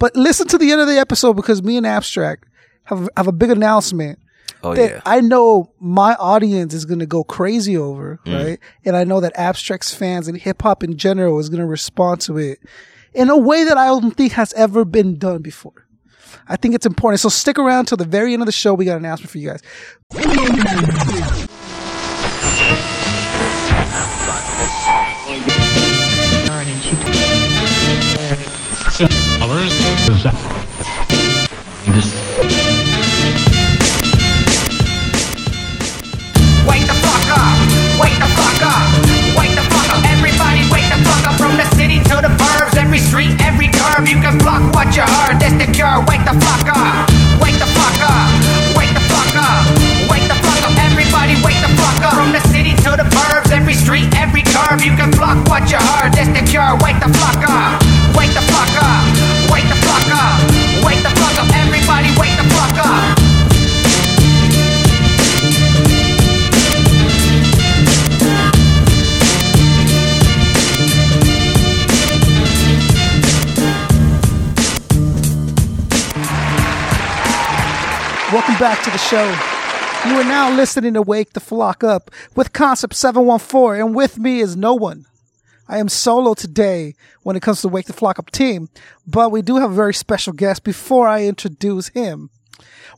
But listen to the end of the episode because me and Abstract have have a big announcement Oh that yeah. I know my audience is going to go crazy over, Mm. right? And I know that Abstract's fans and hip hop in general is going to respond to it in a way that I don't think has ever been done before. I think it's important. So stick around till the very end of the show. We got an announcement for you guys. You can block what you heard. That's the cure. Wake the fuck up! Wake the fuck up! Welcome back to the show. You are now listening to Wake the Flock Up with Concept 714, and with me is no one. I am solo today when it comes to Wake the Flock Up team, but we do have a very special guest before I introduce him.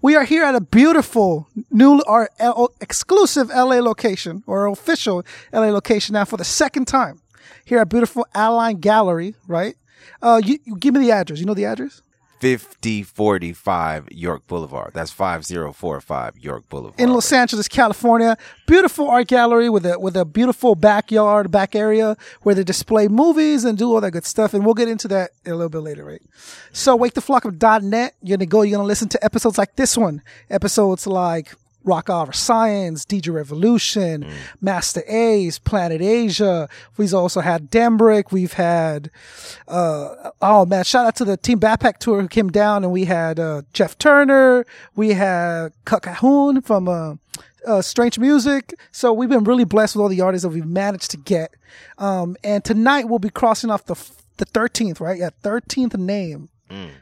We are here at a beautiful new our L- exclusive LA location or official LA location now for the second time here at beautiful Align Gallery, right? Uh, you, you give me the address. You know the address? 5045 York Boulevard. That's 5045 York Boulevard. in Los Angeles, California. Beautiful art gallery with a with a beautiful backyard, back area where they display movies and do all that good stuff. And we'll get into that a little bit later, right? So wake the flock of dot .net. You're gonna go. You're gonna listen to episodes like this one. Episodes like Rock Over Science, DJ Revolution, Masta Ace, Planet Asia. We've also had Dembrick. We've had, uh, oh man, shout out to the Team Backpack Tour who came down and we had, uh, Jeff Turner. We had Kutt Calhoun from, uh, uh, Strange Music. So we've been really blessed with all the artists that we've managed to get. Um, and tonight we'll be crossing off the, f- the 13th, right? Yeah, 13th name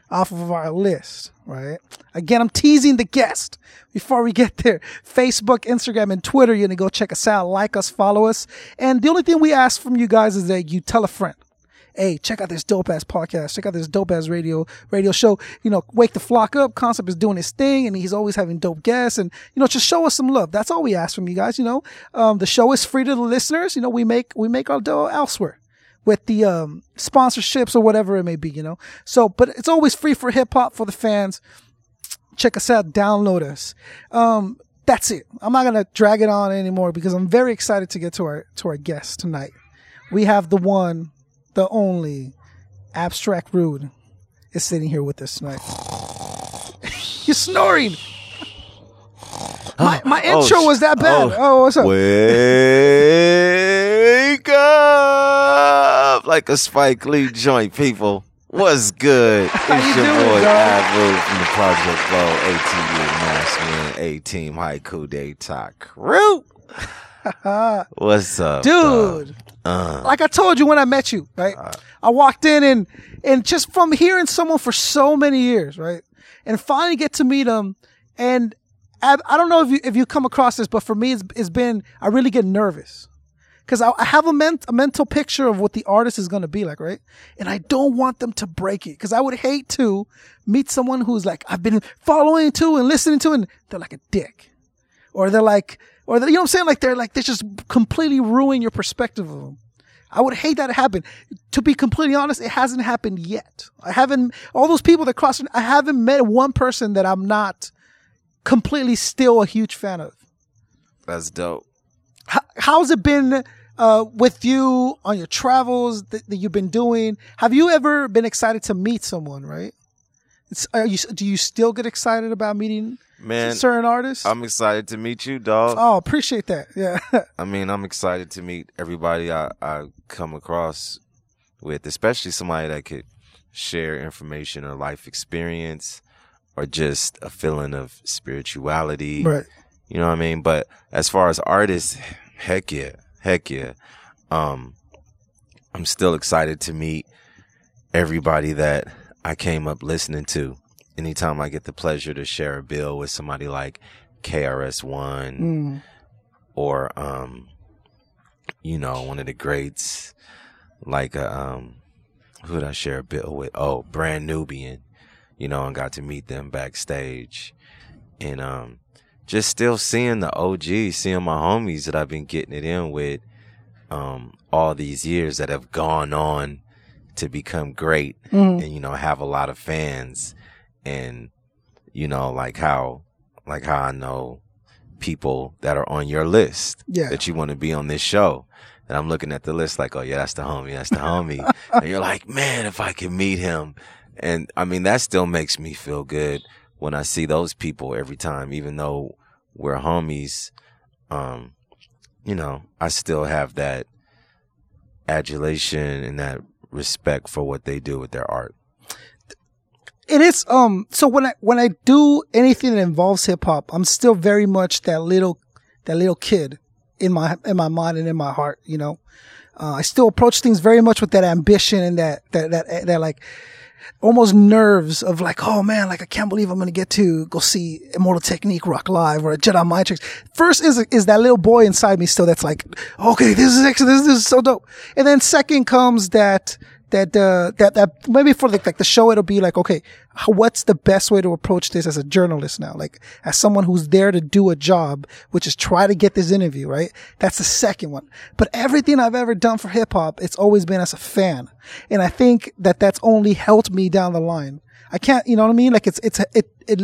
off of our list, right? Again, I'm teasing the guest before we get there. Facebook, Instagram, and Twitter. You're gonna go check us out, like us, follow us. And the only thing we ask from you guys is that you tell a friend. Hey, check out this dope ass podcast. Check out this dope ass radio radio show. You know, wake the flock up. Concept is doing his thing, and he's always having dope guests. And you know, just show us some love. That's all we ask from you guys. You know, um, the show is free to the listeners. You know, we make we make our dough elsewhere with the um, sponsorships or whatever it may be, you know. So, but it's always free for hip hop for the fans. Check us out, download us. Um, that's it. I'm not gonna drag it on anymore because I'm very excited to get to our to our guest tonight. We have the one, the only, Abstract Rude is sitting here with us tonight. You're snoring. My, my Oh, intro sh- was that bad. oh. Oh, what's up? Wake up like a Spike Lee joint, people. What's good? It's you your doing, boy? Avu from the Project Blowed, ATU Massman, A Team Haiku D'Etat Crew. What's up, dude. Uh, like I told you when I met you, right? I walked in and and just from hearing someone for so many years, right, and finally get to meet him, and I, I don't know if you if you come across this, but for me, it's, it's been I really get nervous because I, I have a, ment- a mental picture of what the artist is going to be like, right? And I don't want them to break it because I would hate to meet someone who's like I've been following to and listening to, and they're like a dick or they're like, or they're, you know what I'm saying? Like they're like, they just completely ruin your perspective of them. I would hate that to happen. To be completely honest, it hasn't happened yet. I haven't, all those people that cross, I haven't met one person that I'm not completely still a huge fan of. that's dope. How, how's it been, uh, with you on your travels that, that you've been doing? Have you ever been excited to meet someone, right? It's, are you, do you still get excited about meeting Man, certain artists? I'm excited to meet you, dog. oh, appreciate that. Yeah. I mean, I'm excited to meet everybody I, I come across with, especially somebody that could share information or life experience or just a feeling of spirituality. right. You know what I mean? But as far as artists, heck yeah. Heck yeah. Um, I'm still excited to meet everybody that I came up listening to. Anytime I get the pleasure to share a bill with somebody like KRS One Mm. or um, you know, one of the greats like uh, um, who did I share a bill with? Oh, Brand Nubian, you know, and got to meet them backstage, and um, just still seeing the OG, seeing my homies that I've been getting it in with, um, all these years that have gone on to become great, Mm. and you know, have a lot of fans, and you know, like how, like how I know people that are on your list Yeah. that you want to be on this show. And I'm looking at the list like, oh yeah, that's the homie, that's the homie. and you're like, man, if I could meet him. And I mean, that still makes me feel good when I see those people every time, even though we're homies. Um, you know, I still have that adulation and that respect for what they do with their art. it is um so when i when i do anything that involves hip hop i'm still very much that little that little kid in my in my mind and in my heart you know uh, i still approach things very much with that ambition and that that that, that like almost nerves of like, oh man, like I can't believe I'm gonna get to go see Immortal Technique rock live or a Jedi Mind Tricks. First is is that little boy inside me still that's like, okay, this is actually this, this is so dope. And then second comes that that uh that that maybe for the, like the show it'll be like, okay, what's the best way to approach this as a journalist now? Like as someone who's there to do a job, which is try to get this interview, right? That's the second one. But everything I've ever done for hip hop, it's always been as a fan. And I think that that's only helped me down the line. I can't, you know what I mean? Like it's, it's, it, it,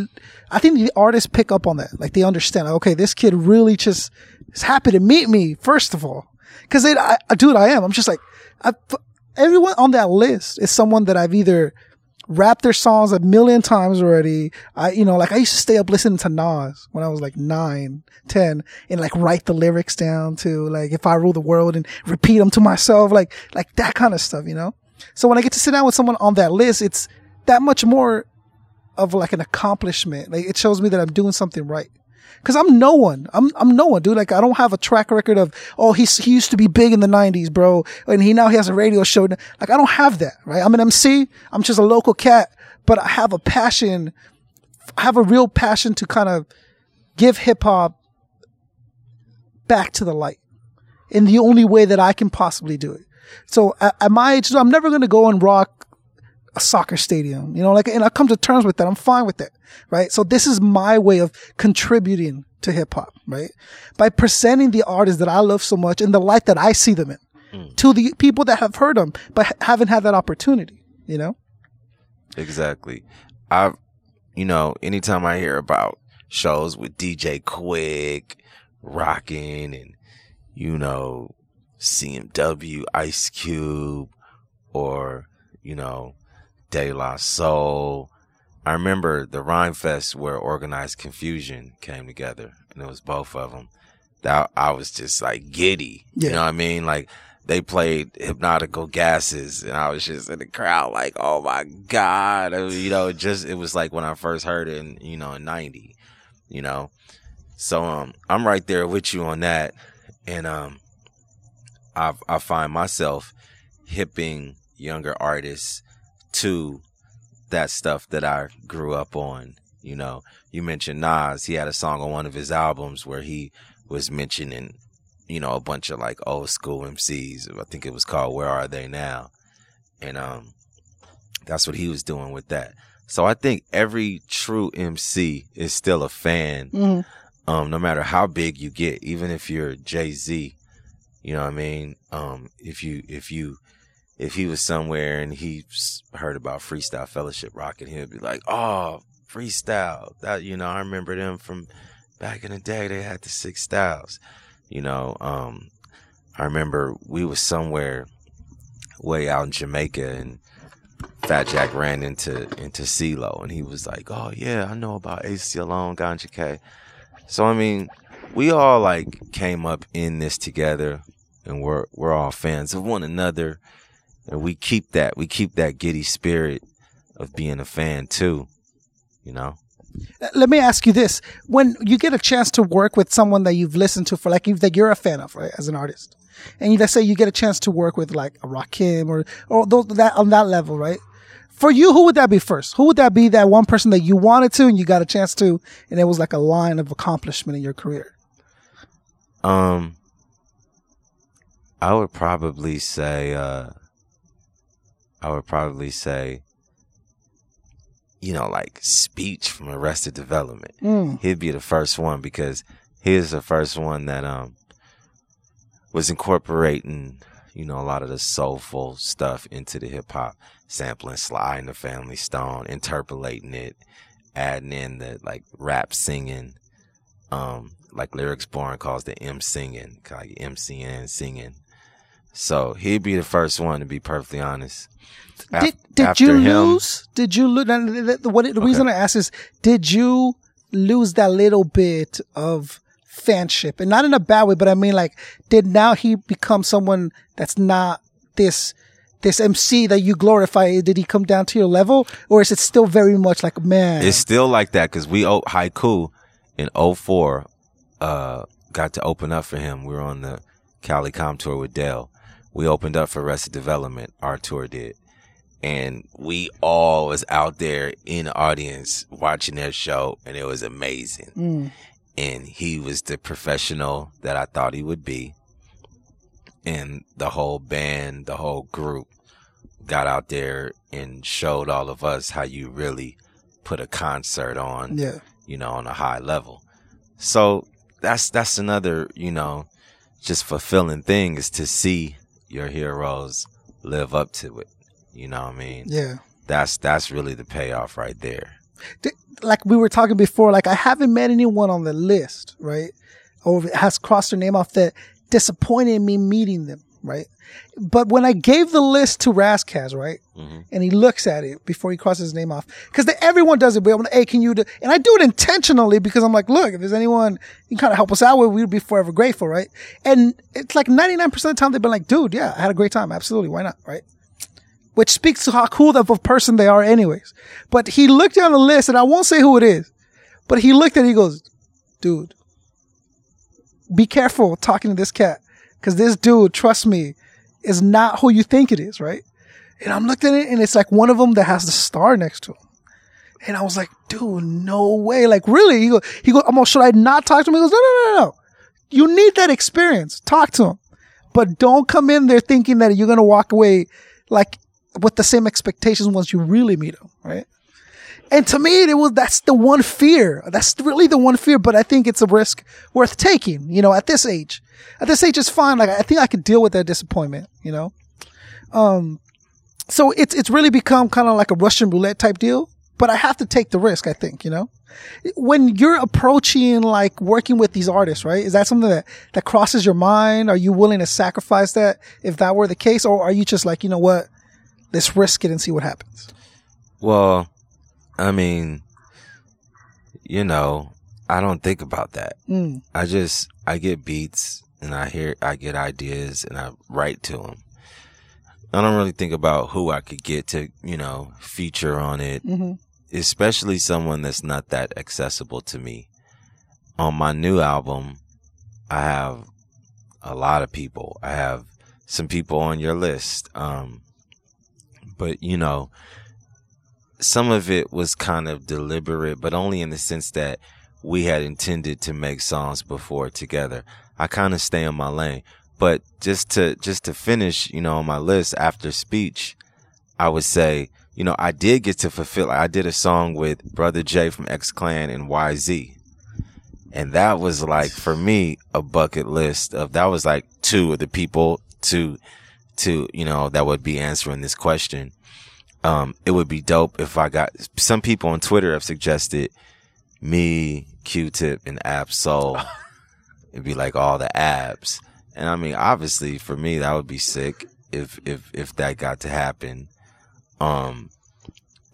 I think the artists pick up on that. Like they understand, like, okay, this kid really just is happy to meet me, first of all. Cause it, I, dude, I am. I'm just like, I, everyone on that list is someone that I've either rapped their songs a million times already. I, you know, like I used to stay up listening to Nas when I was like nine, ten and like write the lyrics down to like if I rule the world and repeat them to myself, like, like that kind of stuff, you know? So when I get to sit down with someone on that list, it's that much more of like an accomplishment. Like it shows me that I'm doing something right. Cause I'm no one. I'm, I'm no one, dude. Like I don't have a track record of, oh, he's, he used to be big in the nineties, bro. And he now he has a radio show. Like I don't have that, right? I'm an MC. I'm just a local cat, but I have a passion. I have a real passion to kind of give hip hop back to the light in the only way that I can possibly do it. So at, at my age, I'm never going to go and rock a soccer stadium, you know, like, and I come to terms with that. I'm fine with that, right? So this is my way of contributing to hip hop, right? By presenting the artists that I love so much in the light that I see them in mm. to the people that have heard them, but haven't had that opportunity, you know? Exactly. I've, you know, anytime I hear about shows with DJ Quik, rocking, and you know, CMW, Ice Cube, or you know, De La Soul. I remember the Rhyme Fest where Organized Konfusion came together, and it was both of them. That I was just like giddy. Yeah. You know what I mean? Like they played hypnotical gases and I was just in the crowd like, oh my God. Mean, You know, just, it was like when I first heard it in, you know, in 90, you know? So, um, I'm right there with you on that. And, um, I, I find myself hipping younger artists to that stuff that I grew up on. You know, you mentioned Nas. He had a song on one of his albums where he was mentioning, you know, a bunch of like old school MCs. I think it was called Where Are They Now? And um that's what he was doing with that. So I think every true MC is still a fan, Mhm. um, no matter how big you get, even if you're Jay Z. You know what I mean? Um, if you if you if he was somewhere and he heard about Freestyle Fellowship rocking, he'd be like, "Oh, freestyle! That you know, I remember them from back in the day. They had the six styles. You know, um, I remember we was somewhere way out in Jamaica and Fat Jack ran into into CeeLo and he was like, "Oh yeah, I know about AC Alone, Ganjah K." So I mean, we all like came up in this together, and we're we're all fans of one another, and we keep that we keep that giddy spirit of being a fan too. You know, Let me ask you this: When you get a chance to work with someone that you've listened to for like that you're a fan of, right, as an artist, and let's say you get a chance to work with like a Rakim or or those, that on that level, right? For you, who would that be first? Who would that be? That one person that you wanted to and you got a chance to, and it was like a line of accomplishment in your career. Um, I would probably say, uh, I would probably say, you know, like speech from Arrested Development. Mm. He'd be the first one because he is the first one that um was incorporating, you know, a lot of the soulful stuff into the hip hop, sampling Sly and the Family Stone, interpolating it, adding in the like rap singing, um, like Lyrics Born calls the M singing, like MCN singing. So he'd be the first one to be perfectly honest. Af- Did did you him- lose? Did you lose? The, the reason I ask is, did you lose that little bit of fanship, and not in a bad way, but I mean, like, did now he become someone that's not this this MC that you glorify? Did he come down to your level, or is it still very much like, man? It's still like that because we owe haiku in 04 uh got to open up for him. We were on the Cali Com tour with Dale. We opened up for Arrested Development. Our tour did. And we all was out there in the audience watching their show and it was amazing. Mm. And he was the professional that I thought he would be. And the whole band, the whole group got out there and showed all of us how you really put a concert on yeah, you know, on a high level. So that's that's another, you know, just fulfilling thing is to see your heroes live up to it. You know what I mean? yeah. That's that's really the payoff right there. Like we were talking before, like I haven't met anyone on the list, right? Or has crossed their name off that disappointed me meeting them, right? But when I gave the list to Raskaz, right, Mhm. and he looks at it before he crosses his name off, because everyone does it. But I'm like, hey, can you do? And I do it intentionally because I'm like, look, if there's anyone you can kind of help us out with, we'd be forever grateful, right? And it's like 99% of the time they've been like, dude, yeah, I had a great time, absolutely, why not, right? which speaks to how cool of a person they are anyways. But he looked down the list and I won't say who it is, but he looked at it, and he goes, dude, be careful talking to this cat. Cause this dude, trust me, is not who you think it is, right? And I'm looking at it and it's like one of them that has the star next to him. And I was like, dude, no way. Like really? He goes, he goes, almost, should I not talk to him? He goes, no, no, no, no. You need that experience. Talk to him. But don't come in there thinking that you're to walk away like with the same expectations once you really meet him, right? And to me, it was that's the one fear. That's really the one fear. But I think it's a risk worth taking. You know, at this age, at this age, it's fine. Like I think I could deal with that disappointment. You know, um, so it's it's really become kind of like a Russian roulette type deal. But I have to take the risk. I think you know, when you're approaching like working with these artists, right? Is that something that that crosses your mind? Are you willing to sacrifice that if that were the case, or are you just like you know what? Let's risk it and see what happens. Well, I mean, you know, I don't think about that. Mm, I just I get beats and I hear I get ideas and I write to them. I don't really think about who I could get to, you know, feature on it, hmm especially someone that's not that accessible to me. On my new album, I have a lot of people. I have some people on your list. Um, but you know, some of it was kind of deliberate, but only in the sense that we had intended to make songs before together. I kind of stay in my lane. But just to just to finish, you know, on my list after speech, I would say, you know, I did get to fulfill. I did a song with Brother J from X Clan and YZ, and that was like for me a bucket list of that was like two of the people to to you know that would be answering this question. Um, it would be dope if I got some people on Twitter have suggested me, Q-Tip, and Ab Soul. It'd be like all the abs. And I mean, obviously for me, that would be sick if, if, if that got to happen. Um,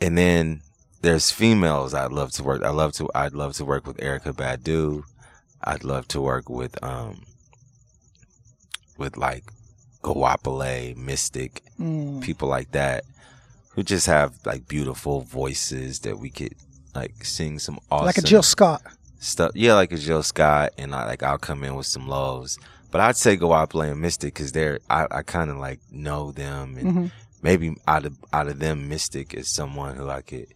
and then there's females I'd love to work. I love to, I'd love to work with Erykah Badu. I'd love to work with, um, with like Goapele, Mystic, mm. people like that who just have like beautiful voices that we could like sing some awesome Like a Jill Scott. stuff. Yeah, like a Jill Scott, and I, like I'll come in with some lows. But I'd say go out playing Mystic because they're I, I kind of like know them and hmm maybe out of out of them, Mystic is someone who I could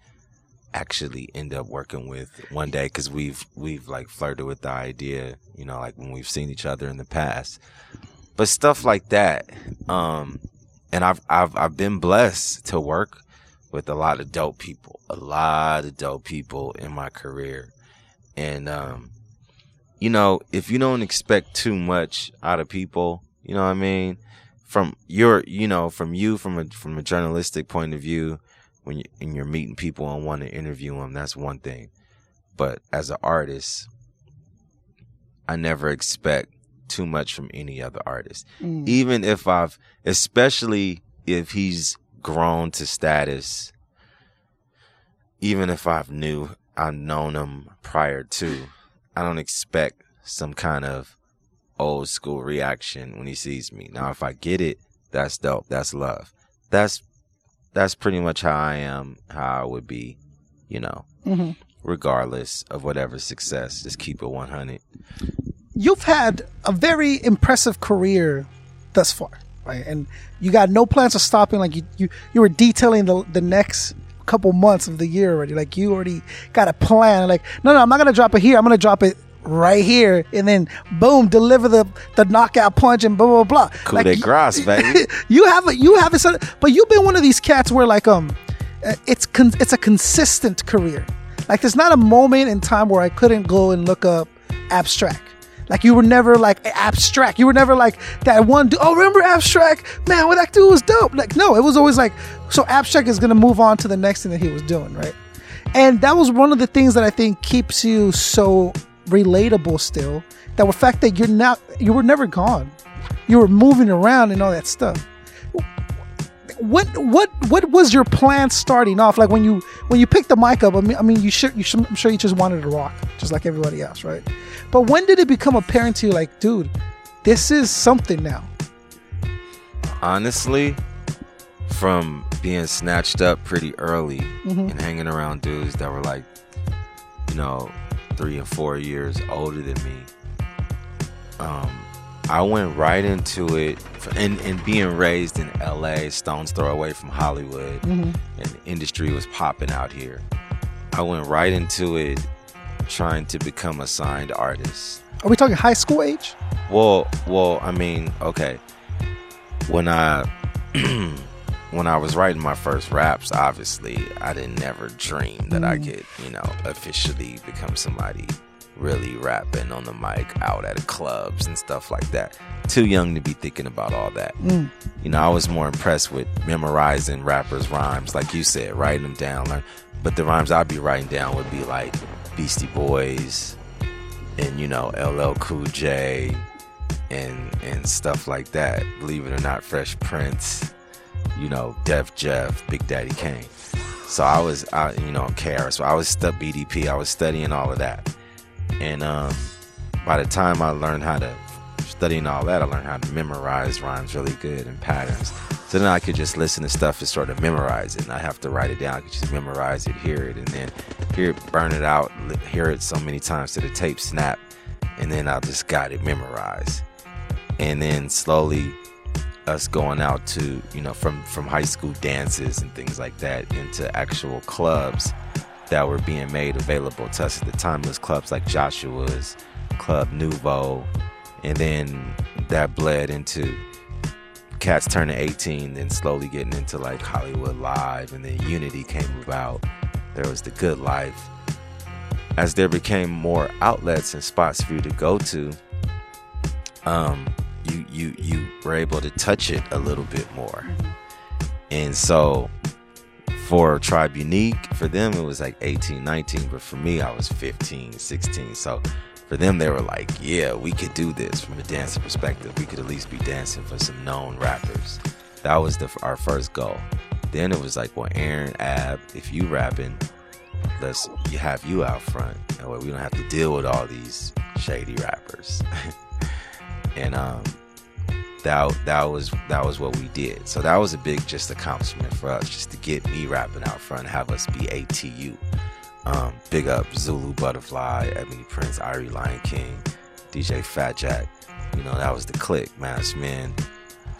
actually end up working with one day because we've we've like flirted with the idea, you know, like when we've seen each other in the past. But stuff like that, um, and I've I've I've been blessed to work with a lot of dope people, a lot of dope people in my career, and um, you know, if you don't expect too much out of people, you know what I mean, from your, you know, from you, from a from a journalistic point of view, when you, and you're meeting people and want to interview them, that's one thing. But as an artist, I never expect too much from any other artist. Mm. Even if I've, especially if he's grown to status, even if I've knew, I've known him prior to, I don't expect some kind of old school reaction when he sees me. Now, if I get it, that's dope. That's love. That's that's pretty much how I am, how I would be, you know, mm-hmm. regardless of whatever success. Just keep it 100. You've had a very impressive career thus far, right? And you got no plans of stopping. Like you, you, you were detailing the the next couple months of the year already. Like you already got a plan. Like no, no, I'm not gonna drop it here. I'm gonna drop it right here, and then boom, deliver the the knockout punch and blah blah blah. Coup de grace, baby. you have a you have a but you've been one of these cats where like um uh, it's con- it's a consistent career like there's not a moment in time where i couldn't go and look up abstract like you were never like abstract. You were never like that one dude oh remember abstract? Man well that dude was dope. Like no it was always like so abstract is gonna move on to the next thing that he was doing right? And that was one of the things that i think keeps you so relatable still that the fact that you're not you were never gone. You were moving around and all that stuff what what what was your plan starting off? Like when you when you picked the mic up i mean i mean you should you should i'm sure you just wanted to rock just like everybody else right? But when did it become apparent to you like dude this is something now? Honestly, from being snatched up pretty early and hanging around dudes that were like, you know, three and four years older than me, um, I went right into it. And, and being raised in LA, stone's throw away from Hollywood, mm-hmm. and the industry was popping out here. I went right into it trying to become a signed artist. are we talking high school age Well, well, I mean, okay. When I when I was writing my first raps, obviously, I didn't never dream that I mm. could, you know, officially become somebody really rapping on the mic out at clubs and stuff like that. Too young to be thinking about all that. Mm. You know, I was more impressed with memorizing rappers' rhymes, like you said, writing them down. Learn. But the rhymes I'd be writing down would be like Beastie Boys, and you know LL Cool J and and stuff like that. Believe it or not, Fresh Prince, you know Def Jeff, Big Daddy Kane. So I was, I, you know, KRS. So I was stu BDP. I was studying all of that, and um, by the time I learned how to studying all that, I learned how to memorize rhymes really good and patterns. So then I could just listen to stuff and sort of memorize it. And I have to write it down. I could just memorize it, hear it, and then hear it, burn it out, hear it so many times to the tape snap, and then I just got it memorized. And then slowly, us going out to you know from from high school dances and things like that into actual clubs that were being made available to us at the time. Was clubs like Joshua's, Club Nouveau, and then that bled into cats turning 18 then slowly getting into like hollywood live and then unity came about. There was the good life. As there became more outlets and spots for you to go to um you you you were able to touch it a little bit more. And so for tribe unique for them it was like 18 19 but for me i was 15 16 so for them they were like yeah we could do this from a dancing perspective. We could at least be dancing for some known rappers. That was the our first goal. Then it was like well aaron ab if you rapping let's you have you out front. That way we don't have to deal with all these shady rappers. And um that that was that was what we did so that was a big just accomplishment for us just to get me rapping out front have us be atu um, big up Zulu Butterfly, Ebony Prince, Irie Lion King, DJ Fat Jack. You know, that was the click, Mass Men,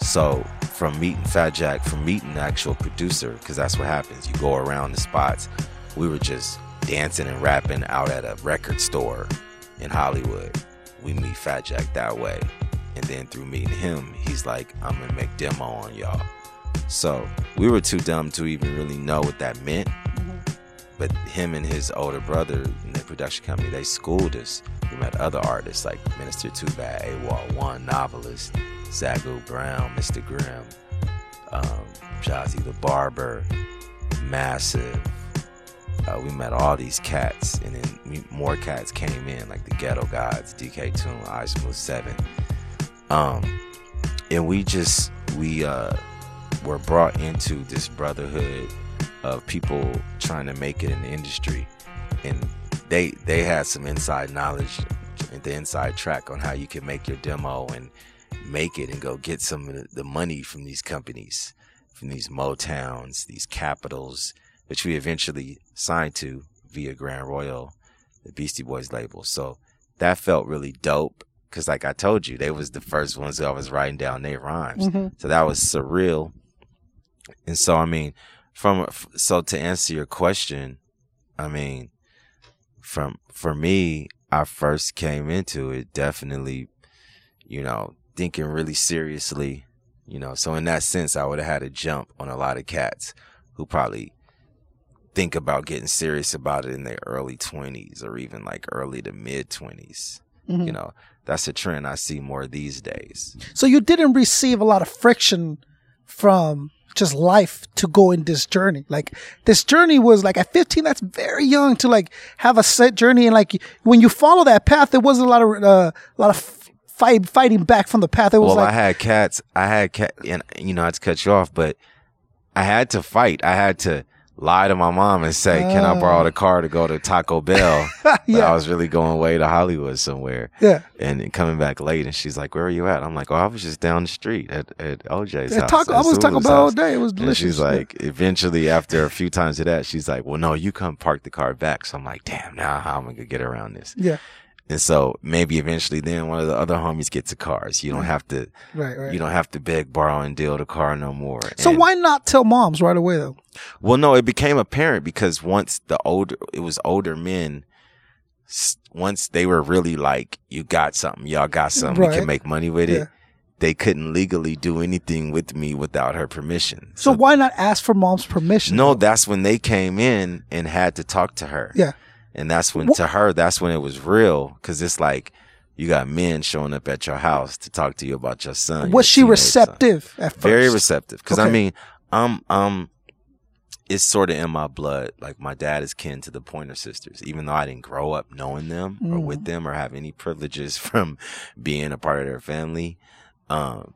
So from meeting Fat Jack, from meeting the actual producer, because that's what happens. You go around the spots. We were just dancing and rapping out at a record store in Hollywood. We meet Fat Jack that way. And then through meeting him, he's like, I'm gonna make demo on y'all. So we were too dumb to even really know what that meant. But him and his older brother in the production company, they schooled us. We met other artists like Minister Too Bad, AWOL One, Novelist, Zagu Brown, Mr. Grimm, um, Jazzy the Barber, Massive. Uh, we met all these cats, and then more cats came in, like the Ghetto Gods, DK Tune, I Smooth Seven. Um, and we just we uh, were brought into this brotherhood of people trying to make it in the industry, and they they had some inside knowledge, and the inside track on how you can make your demo and make it and go get some of the- money from these companies, from these Motowns, these Capitols, which we eventually signed to via Grand Royal, the Beastie Boys label. So that felt really dope because, like I told you, they was the first ones that I was writing down their rhymes. Mhm. So that was surreal. And so, I mean, from so to answer your question, I mean, from for me, I first came into it definitely, you know, thinking really seriously, you know. So in that sense, I would have had a jump on a lot of cats who probably think about getting serious about it in their early 20s or even like early to mid 20s. You know, that's a trend I see more these days. So you didn't receive a lot of friction from just life to go in this journey. Like this journey was like at 15, that's very young to like have a set journey. And like when you follow that path, there wasn't a lot of, uh, a lot of fight, fighting back from the path. It was well, like, I had cats. I had cat, and you know, not to cut you off, but I had to fight. I had to lie to my mom and say, "Can I borrow the uh. car to go to Taco Bell?" But Yeah. I was really going away to Hollywood somewhere. yeah. And coming back late, and she's like, "Where are you at?" I'm like, "Oh, I was just down the street at, at OJ's Yeah, house." taco, I was Taco Bell all day. It was delicious. And she's like, eventually, after a few times of that, she's like, "Well, no, you come park the car back." So I'm like, "Damn, now how am I gonna get around this?" yeah. And so maybe eventually, then one of the other homies gets a cars. You don't have to Right, right. you don't have to beg, borrow, and deal the car no more. so And- why not tell moms right away though? Well, no, it became apparent because once the older, it was older men. Once they were really like, you got something, y'all got something, we can make money with Yeah. it. They couldn't legally do anything with me without her permission. So why not ask for mom's permission? No, that's when they came in and had to talk to her. Yeah. And that's when, Wha- to her, that's when it was real. Cause it's like, you got men showing up at your house to talk to you about your son. Was your she teenage son receptive at first? very receptive because i Okay. mean um um it's sort of in my blood like my dad is kin to the pointer sisters even though i didn't grow up knowing them or Mm. with them or have any privileges from being a part of their family um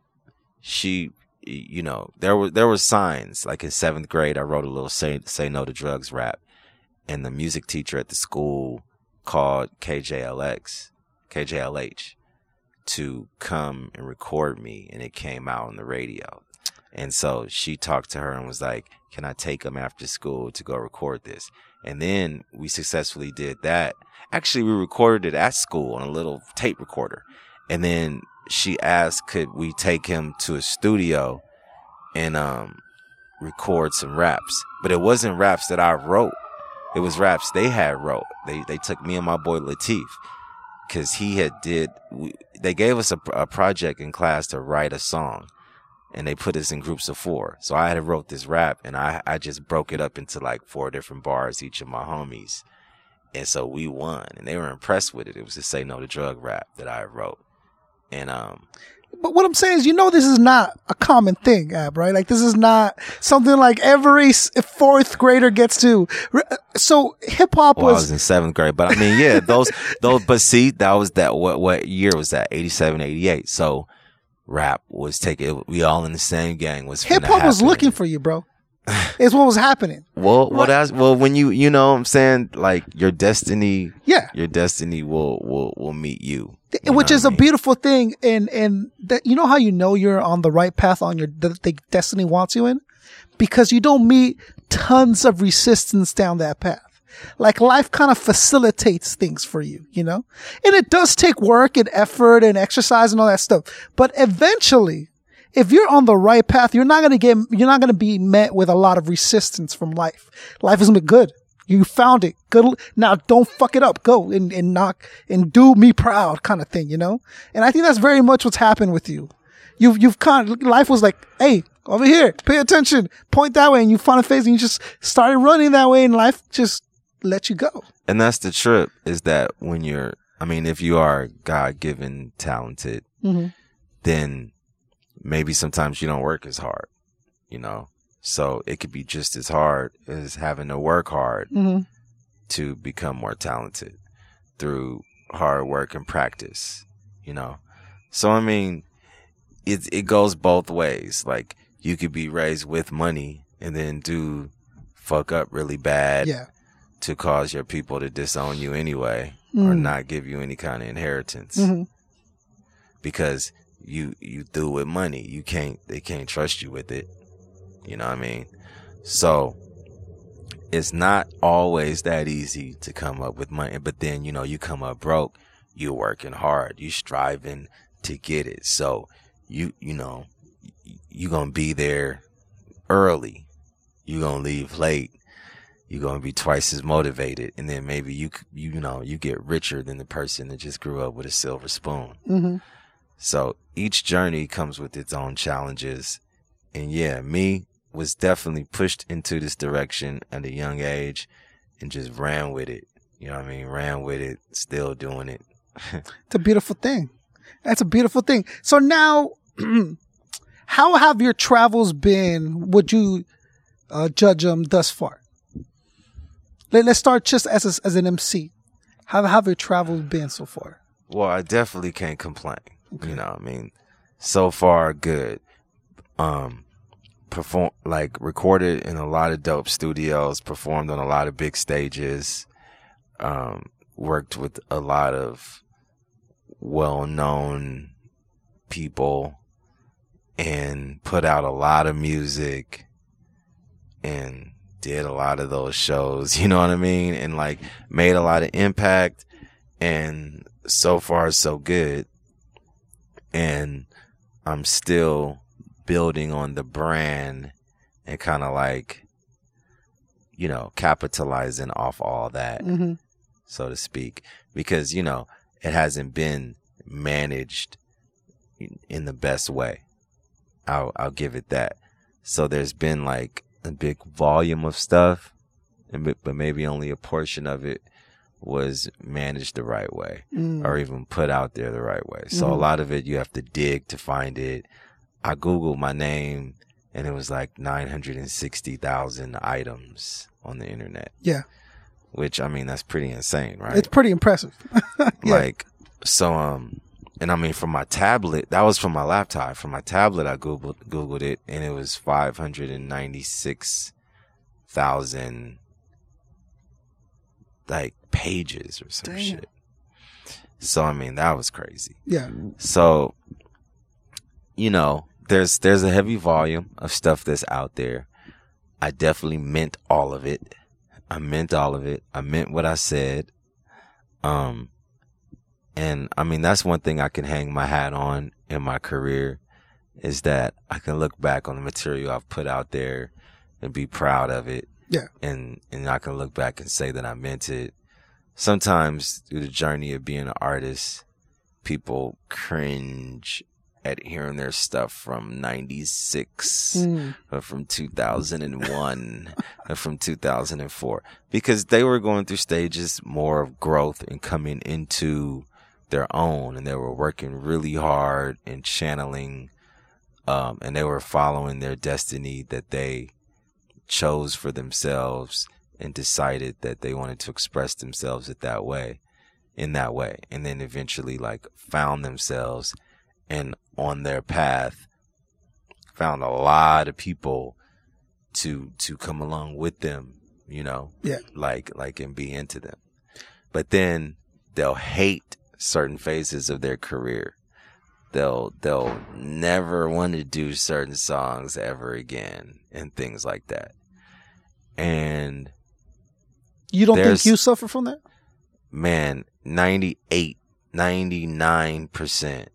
she you know there were there were signs like in seventh grade i wrote a little say say no to drugs rap and the music teacher at the school called kjlx kjlh to come and record me and it came out on the radio. And so she talked to her and was like, Can I take him after school to go record this? And then we successfully did that. Actually, we recorded it at school on a little tape recorder. And then she asked, Could we take him to a studio and um, record some raps? But it wasn't raps that I wrote. It was raps. They had wrote. They they took me and my boy Latif because he had did we, they gave us a, a project in class to write a song and they put us in groups of four. So i had wrote this rap and i i just broke it up into like four different bars each of my homies. And so we won and they were impressed with it. It was the say no to drug rap that i wrote. And um But what I'm saying is, you know, this is not a common thing, Ab, right? Like this is not something like every fourth grader gets to. Uh, so hip hop well, i was, was in seventh grade but i mean yeah those those but see that was that what what year was that 87 88 so rap was taking we all in the same gang was Hip hop was looking for you, bro. It's what was happening. Well, that's well when you you know what I'm saying like your destiny, Yeah. your destiny will will will meet you, you Which is what a I mean? beautiful thing. And, and that, you know how you know you're on the right path on your, that the destiny wants you in? Because you don't meet tons of resistance down that path. Like life kind of facilitates things for you, you know? And it does take work and effort and exercise and all that stuff. But eventually, if you're on the right path, you're not gonna get you're not gonna be met with a lot of resistance from life. Life is gonna be good. You found it. Good. Now don't fuck it up. Go and, and knock and do me proud kind of thing, you know? And I think that's very much what's happened with you. You've, you've kind of, life was like, Hey, over here, pay attention, point that way. And you found a phase and you just started running that way and life just let you go. And that's the trip is that when you're, I mean, if you are God given talented, Mhm. then maybe sometimes you don't work as hard, you know? So it could be just as hard as having to work hard Mhm. to become more talented through hard work and practice, you know? So, I mean, it, it goes both ways. Like you could be raised with money and then do fuck up really bad Yeah. to cause your people to disown you anyway or Mm. not give you any kind of inheritance Mhm. because you you do with money. You can't they can't trust you with it. You know what i mean? So it's not always that easy to come up with money but then you know you come up broke you're working hard you striving to get it. So you you know you're gonna be there early. You're gonna leave late. You're gonna be twice as motivated. And then maybe you you know you get richer than the person that just grew up with a silver spoon. Mhm. So each journey comes with its own challenges. And yeah, me was definitely pushed into this direction at a young age and just ran with it. You know what I mean? Ran with it, still doing it. It's a beautiful thing. That's a beautiful thing. So now, how have your travels been? Would you uh, judge them thus far? Let, let's start just as a, as an MC. How have your travels been so far? Well, I definitely can't complain. You know, I mean, so far good. Um, perform like recorded in a lot of dope studios, performed on a lot of big stages, um, worked with a lot of well-known people, and put out a lot of music, and did a lot of those shows. You know what I mean? And like made a lot of impact, and so far so good and i'm still building on the brand and kind of like you know capitalizing off all that Mm-hmm. so to speak. Because you know it hasn't been managed in- in the best way. I'll i'll give it that. So there's been like a big volume of stuff but maybe only a portion of it was managed the right way Mm. or even put out there the right way. So a Mhm. lot of it you have to dig to find it. I googled my name and it was like 960,000 items on the internet, Yeah, which I mean that's pretty insane, right? it's pretty impressive. yeah. Like so um and I mean from my tablet, that was from my laptop. From my tablet I googled googled it and it was 596,000 like pages or some Damn. shit. So I mean that was crazy. yeah, So, you know, there's there's a heavy volume of stuff that's out there. I definitely meant all of it. I meant all of it. I meant what I said. Um and I mean that's one thing I can hang my hat on in my career is that I can look back on the material I've put out there and be proud of it. Yeah. And and I can look back and say that I meant it. Sometimes through the journey of being an artist, people cringe at hearing their stuff from 96 Mm. or from 2001 or from 2004 because they were going through stages more of growth and coming into their own and they were working really hard and channeling um, and they were following their destiny that they chose for themselves and decided that they wanted to express themselves it that way in that way. And then eventually like found themselves and on their path found a lot of people to to come along with them you know? Yeah. like like and be into them. But then they'll hate certain phases of their career. They'll they'll never want to do certain songs ever again and things like that and You don't think you suffer from that? man 98 99%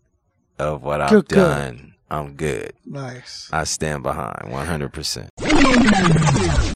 of what i've Good, good. done I'm good. Nice. I stand behind 100%.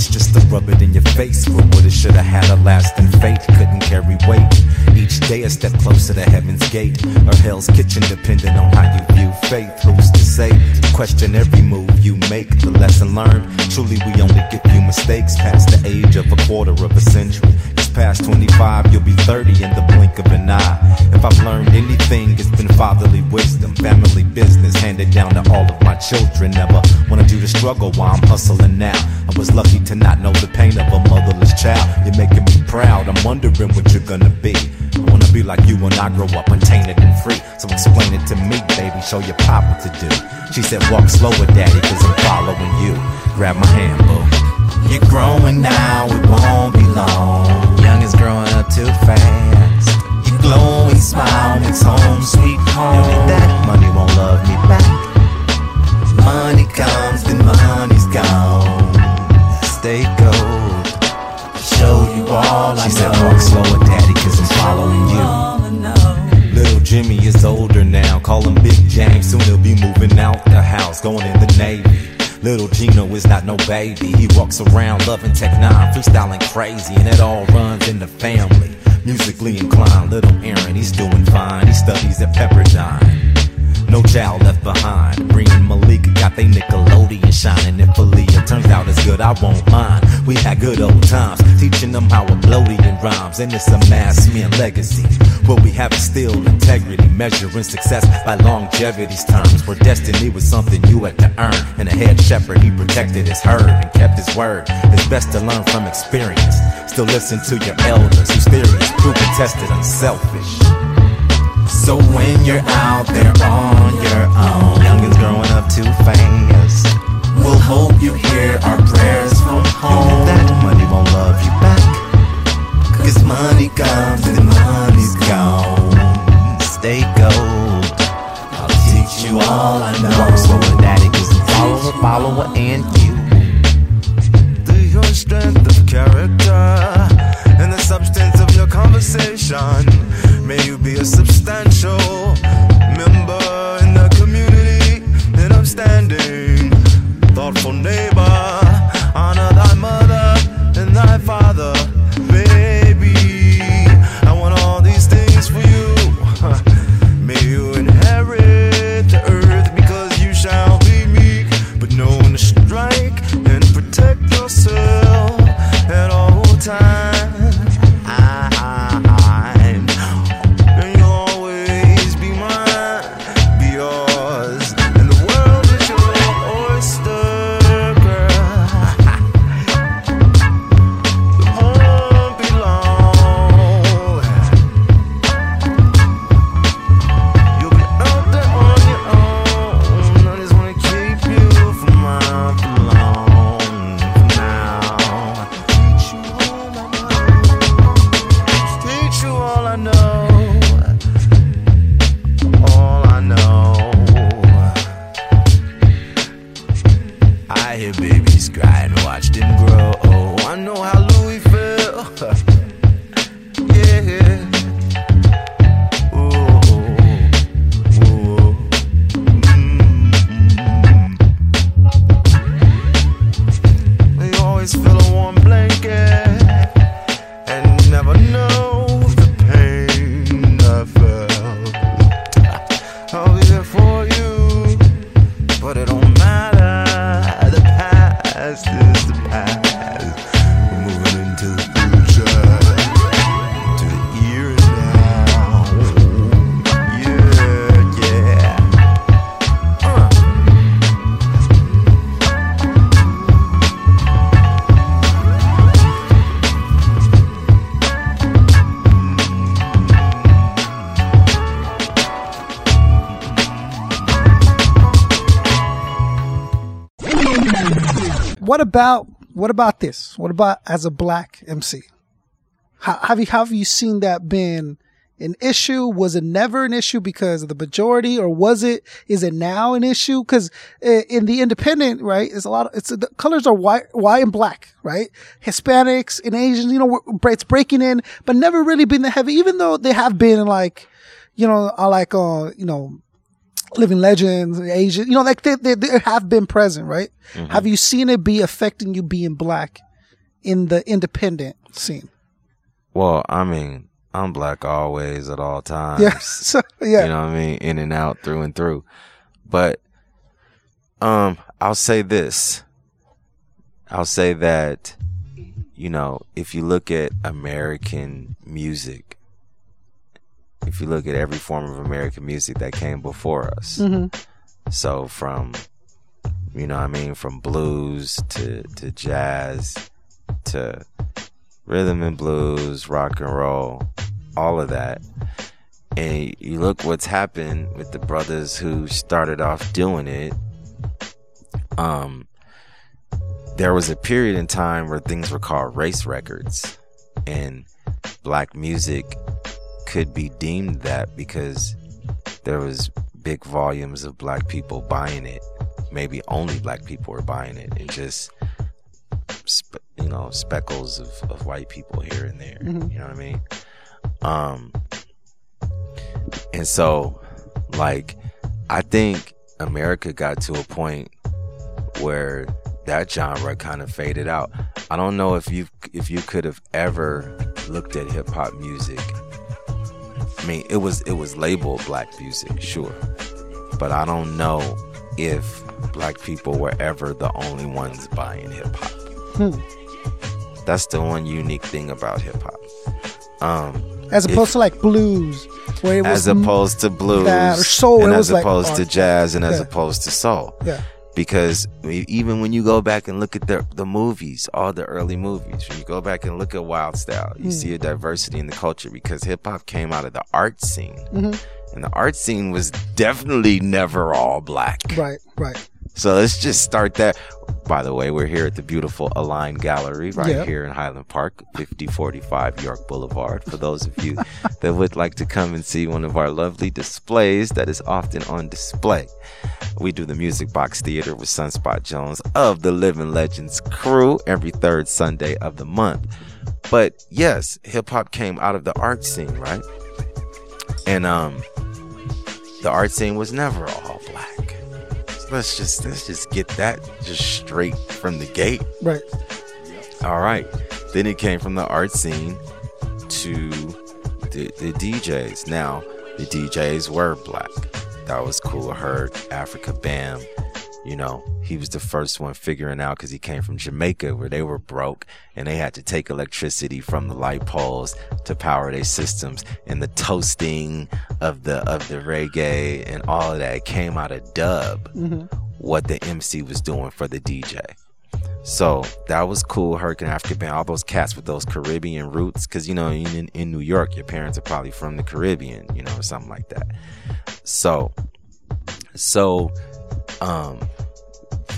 Time just to rub it in your face. But what it should have had a lasting fate couldn't carry weight. Each day a step closer to heaven's gate or hell's kitchen, depending on how you view faith. Who's to say? Question every move you make. The lesson learned. Truly, we only give you mistakes past the age of a quarter of a century. It's past 25, you'll be 30 in the blink of an eye. If I've learned anything, it's been fatherly wisdom, family business handed down to all of my children. Never wanted you to struggle while I'm hustling now. I was lucky to not know the pain of a motherless child. You're making me proud. I'm wondering what you're gonna be. I wanna be like you when I grow up untainted and free. So explain it to me, baby. Show your pop what to do. She said, walk slower, daddy, cause I'm following you. Grab my hand, boo. You're growing now, it won't be long. Young is growing up too fast. Your glowing smile makes home sweet home. You that money won't love me back. Money comes, then is not no baby. He walks around loving Tech 9, freestyling crazy, and it all runs in the family. Musically inclined, little Aaron, he's doing fine. He studies at Pepperdine. No child left behind. Bree and Malika got they Nickelodeon shining. If Aaliyah turns out as good, I won't mind. We had good old times, teaching them how bloating rhymes. And it's a mass man legacy. What we have is still integrity, measuring success by longevity's terms. Where destiny was something you had to earn. And a head shepherd, he protected his herd and kept his word. It's best to learn from experience. Still listen to your elders whose theories proven tested unselfish. So when you're out there on your own, youngins growing up too fast. We'll hope you hear our prayers from home. That money won't love you back. Cause money comes and money's gone. Stay gold. I'll teach you all I know. Walk slower, daddy, cause I'm follower, follower, and you. through your strength of character and the substance of your conversation. May you be a substantial member in the community, an upstanding, thoughtful neighbor. About what about this? What about as a black MC? How have you have you seen that been an issue? Was it never an issue because of the majority or was it, is it now an issue? Cause uh, in the independent, right, it's a lot of, it's, the colors are white, white and black, right? Hispanics and Asians, you know, it's breaking in, but never really been the heavy, even though they have been like, you know, like, uh, you know, living legends, Asian, you know, like they, they, they have been present, right? Have you seen it be affecting you being black in the independent scene? Well, I mean, I'm black always at all times. Yeah. So, yeah. You know what I mean? In and out, through and through. But um, I'll say this. I'll say that, you know, if you look at American music, if you look at every form of American music that came before us, Mhm. so from, you know what I mean, from blues to, to jazz to rhythm and blues, rock and roll, all of that. And you look what's happened with the brothers who started off doing it. Um, there was a period in time where things were called race records, and black music could be deemed that because there was big volumes of black people buying it. Maybe only black people were buying it, and just spe- you know speckles of, of white people here and there. You know what I mean? Um, and so, like, I think America got to a point where that genre kind of faded out. I don't know if you if you could have ever looked at hip hop music. I mean, it was it was labeled black music, sure, but I don't know if black people were ever the only ones buying hip hop. That's the one unique thing about hip hop. Um, As opposed to like blues, where it was as opposed to blues that or soul, and as was like opposed to jazz and as opposed to soul. Yeah, because even when you go back and look at the the movies all the early movies when you go back and look at wild style you see a diversity in the culture because hip-hop came out of the art scene Mm-hmm. and the art scene was definitely never all black right, right. So let's just start that. By the way, we're here at the beautiful Align Gallery right Yeah. here in Highland Park, 5045 York Boulevard. For those of you that would like to come and see one of our lovely displays that is often on display. We do the Music Box Theater with Sunspot Jonz of the Living Legends crew every third Sunday of the month. But yes, hip hop came out of the art scene, right? And um the art scene was never all black. Let's just let's just get that just straight from the gate. Right. All right. Then it came from the art scene to the, the DJs. Now, the DJs were black. That was Kool Herc, Africa Bam. You know, he was the first one figuring out because he came from Jamaica where they were broke and they had to take electricity from the light poles to power their systems. And the toasting of the of the reggae and all of that came out of dub. Mm-hmm. What the MC was doing for the DJ. So that was cool. Hurricane Africa Band, all those cats with those Caribbean roots, because you know, in, in New York, your parents are probably from the Caribbean, you know, or something like that. So, so, um,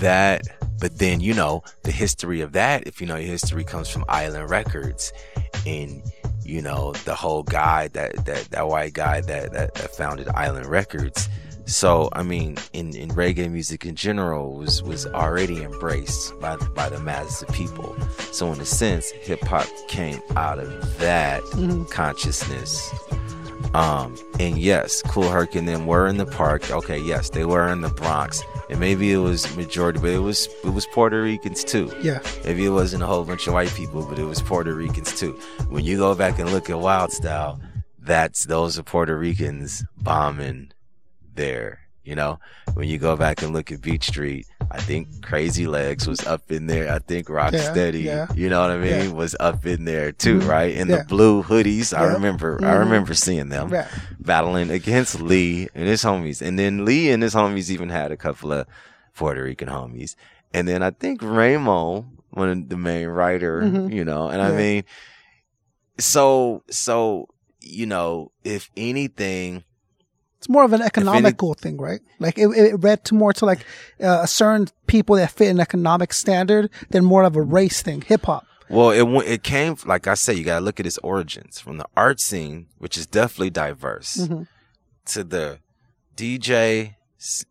that, but then you know the history of that. If you know your history comes from Island Records, and you know the whole guy that that that white guy that that, that founded Island Records. So I mean, in, in reggae music in general was was already embraced by by the masses of people. So in a sense, hip hop came out of that consciousness. Um, and yes, Kool Herc and them were in the park. Okay, yes, they were in the Bronx, and maybe it was majority, but it was it was Puerto Ricans too. Yeah. Maybe it wasn't a whole bunch of white people, but it was Puerto Ricans too. When you go back and look at Wild Style, that's those are Puerto Ricans bombing there. You know, when you go back and look at Beat Street, I think Crazy Legs was up in there. I think Rocksteady, yeah. you know what I mean, Yeah. was up in there too, Mhm. right? In Yeah. the blue hoodies, I remember, I Mhm. remember seeing them Right. battling against Lee and his homies. And then Lee and his homies even had a couple of Puerto Rican homies. And then I think Ramo, one of the main writer, Mhm. you know, and I mean, so, so, you know, if anything, It's more of an economical thing, right? Like it, it read to more to like uh, a certain people that fit an economic standard than more of a race thing. Hip hop. Well, it it came like I said. You got to look at its origins from the art scene, which is definitely diverse, Mm-hmm. to the DJ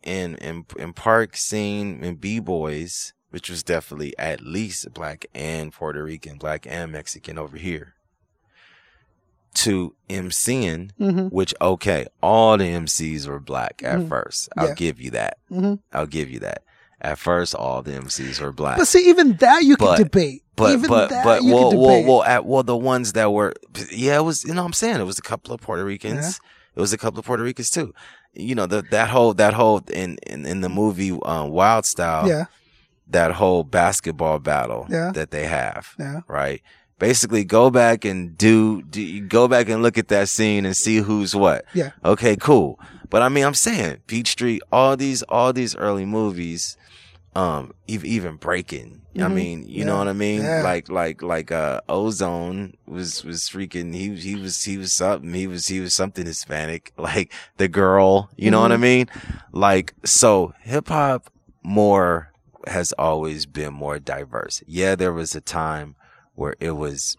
and and and park scene and b boys, which was definitely at least black and Puerto Rican, black and Mexican over here. To MCing, Mm-hmm. which okay, all the MCs were black at Mhm. first. I'll Yeah. give you that. Mhm. I'll give you that. At first, all the MCs were black. But see, even that you But- can debate. But even but that but you well can well debate. well at well the ones that were yeah it was you know what I'm saying it was a couple of Puerto Ricans it was a couple of Puerto Ricans too you know the that whole that whole in in, in the movie um, Wild Style yeah, that whole basketball battle Yeah. that they have yeah. right basically go back and do, do go back and look at that scene and see who's what Yeah. okay cool but I mean I'm saying Beat Street all these all these early movies um even even breaking I Mhm. mean you Yeah. know what I mean Yeah. like like like uh ozone was was freaking he he was he was something he was he was something Hispanic like the girl you know what I Mhm. mean like so hip hop more has always been more diverse yeah there was a time where it was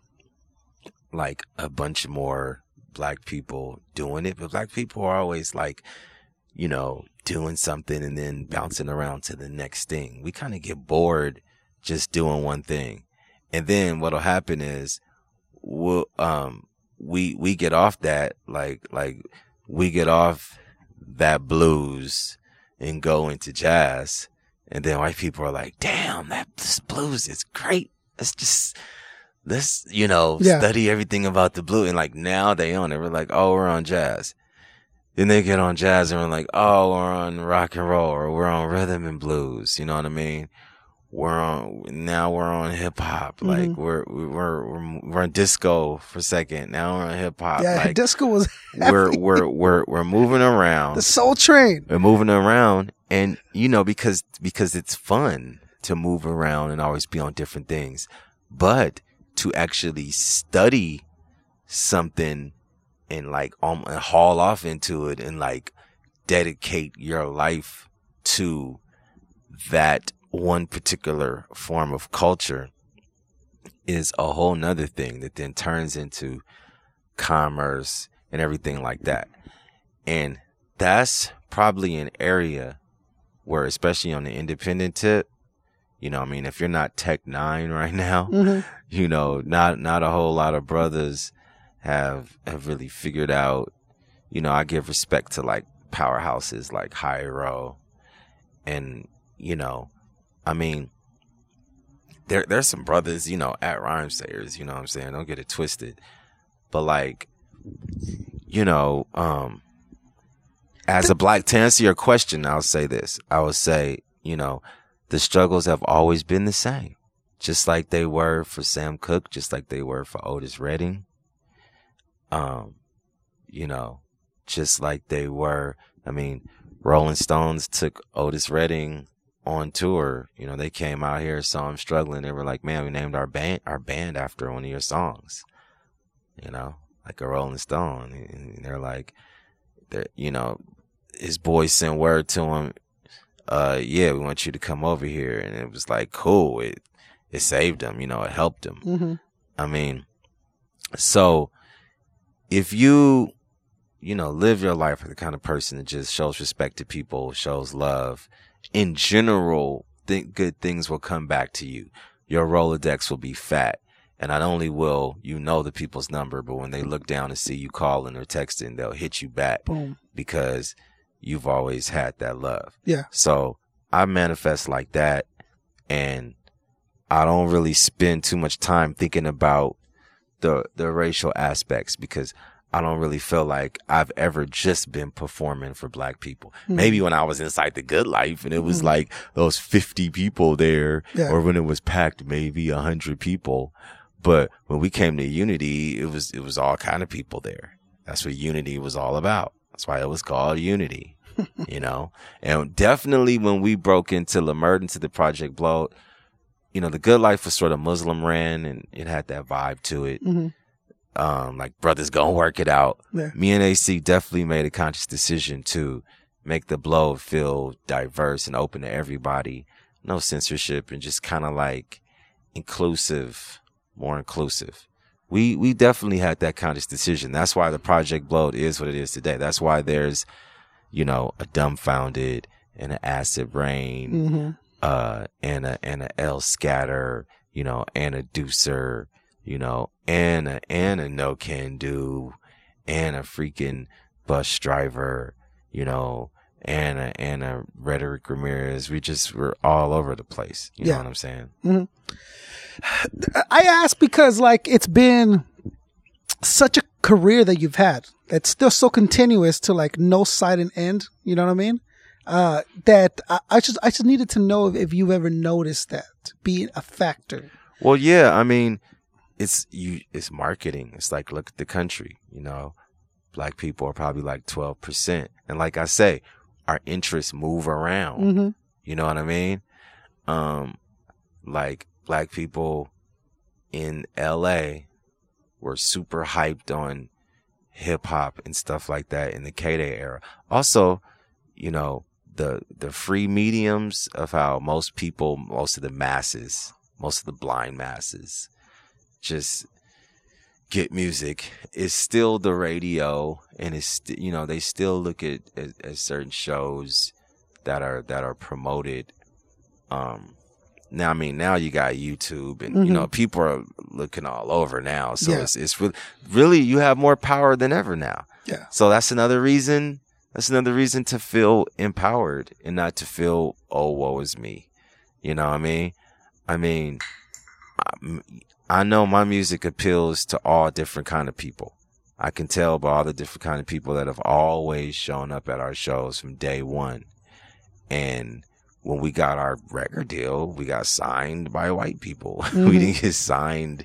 like a bunch more black people doing it but black people are always like you know doing something and then bouncing around to the next thing. We kind of get bored just doing one thing. And then what'll happen is we'll um we we get off that like like we get off that blues and go into jazz and then white people are like damn that this blues is great. Let's just let's you know Yeah. study everything about the blue and like now they own it we're like oh we're on jazz then they get on jazz and we're like, oh, we're on rock and roll or we're on rhythm and blues. You know what I mean? We're on, now we're on hip hop. Like Mhm. we're, we're, we're, we're on disco for a second. Now we're on hip hop. Yeah, Like disco was we're, we're, we're, we're moving around. the Soul Train. We're moving around and, you know, because, because it's fun to move around and always be on different things, but to actually study something and like um and haul off into it and like dedicate your life to that one particular form of culture is a whole nother thing that then turns into commerce and everything like that. And that's probably an area where, especially on the independent tip, you know, I mean, if you're not Tech N9ne right now, Mhm. you know, not not a whole lot of brothers have have really figured out. You know, I give respect to like powerhouses like Hiero, and you know, I mean, there there's some brothers, you know, at Rhymesayers. You know what I'm saying? Don't get it twisted, but like, you know, um, as a black to answer your question, I'll say this. I would say, you know, the struggles have always been the same just like they were for Sam Cooke, just like they were for Otis Redding. Um, you know, just like they were. I mean, Rolling Stones took Otis Redding on tour. You know, they came out here, saw him struggling. They were like, "Man, we named our band our band after one of your songs." You know, like a Rolling Stone. And they're like, they're, you know, his boy sent word to him. Uh, yeah, we want you to come over here, and it was like, cool. It it saved him. You know, it helped him. Mhm. I mean, so if you, you know, live your life as the kind of person that just shows respect to people, shows love, in general, think good things will come back to you. Your Rolodex will be fat. And not only will you know the people's number, but when they look down and see you calling or texting, they'll hit you back Boom. because you've always had that love. Yeah. So I manifest like that and I don't really spend too much time thinking about the the racial aspects because I don't really feel like I've ever just been performing for black people. Hmm. Maybe when I was inside the good life and it was like those 50 people there Yeah. or when it was packed maybe 100 people. But when we came to Unity, it was it was all kind of people there. That's what Unity was all about. That's why it was called Unity. you know? And definitely when we broke into Leimert into the Project Blow, you know, the good life was sort of Muslim ran and it had that vibe to it. Mhm. Um, like brothers gonna work it out. Yeah. Me and AC definitely made a conscious decision to make the blow feel diverse and open to everybody. No censorship and just kind of like inclusive more inclusive. We we definitely had that conscious decision. That's why the Project Blowed is what it is today. That's why there's, you know, a Dumbfoundead and an Acid Reign, uh, and a and a L scatter, you know, and a deucer, you know, and a and a Nocando, and a freaking Busdriver, you know, and a and a rhetoric Ramirez. We just we're all over the place. You Yeah. know what I'm saying? I ask because like it's been such a career that you've had that's still so continuous to like no side and end. You know what I mean? Uh, that I, I just I just needed to know if, if you've ever noticed that being a factor. Well, yeah, I mean, it's you. It's marketing. It's like look at the country. You know, black people are probably like twelve percent, and like I say, our interests move around. Mm-hmm. You know what I mean? Um, like black people in L.A. were super hyped on hip hop and stuff like that in the K Day era. Also, you know, the the free mediums of how most people, most of the masses, most of the blind masses, just get music is still the radio, and it's st- you know they still look at, at, at certain shows that are that are promoted. Um, now I mean now you got YouTube, and you know mm-hmm. people are looking all over now, so Yeah. it's it's really really you have more power than ever now. Yeah. So that's another reason. That's another reason to feel empowered and not to feel, oh, woe is me. You know what I mean? I mean, I'm- I know my music appeals to all different kind of people. I can tell by all the different kind of people that have always shown up at our shows from day one. And when we got our record deal, we got signed by white people. we mm-hmm. didn't get signed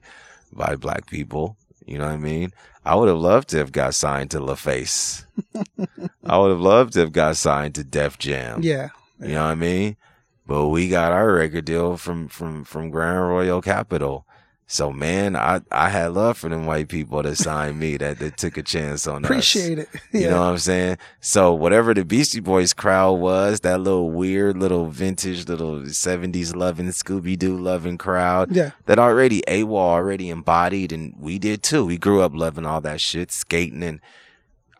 by black people. You know what I mean? I would have loved to have got signed to LaFace. I would have loved to have got signed to Def Jam. Yeah. You know what I mean? But we got our record deal from from from Grand Royal Capitol. So man, I I had love for them white people that signed me that that took a chance on us. Appreciate it. You know what I'm saying? So whatever the Beastie Boys crowd was, that little weird little vintage little 70s loving Scooby Doo loving crowd Yeah. that already AWOL already embodied and we did too. We grew up loving all that shit, skating and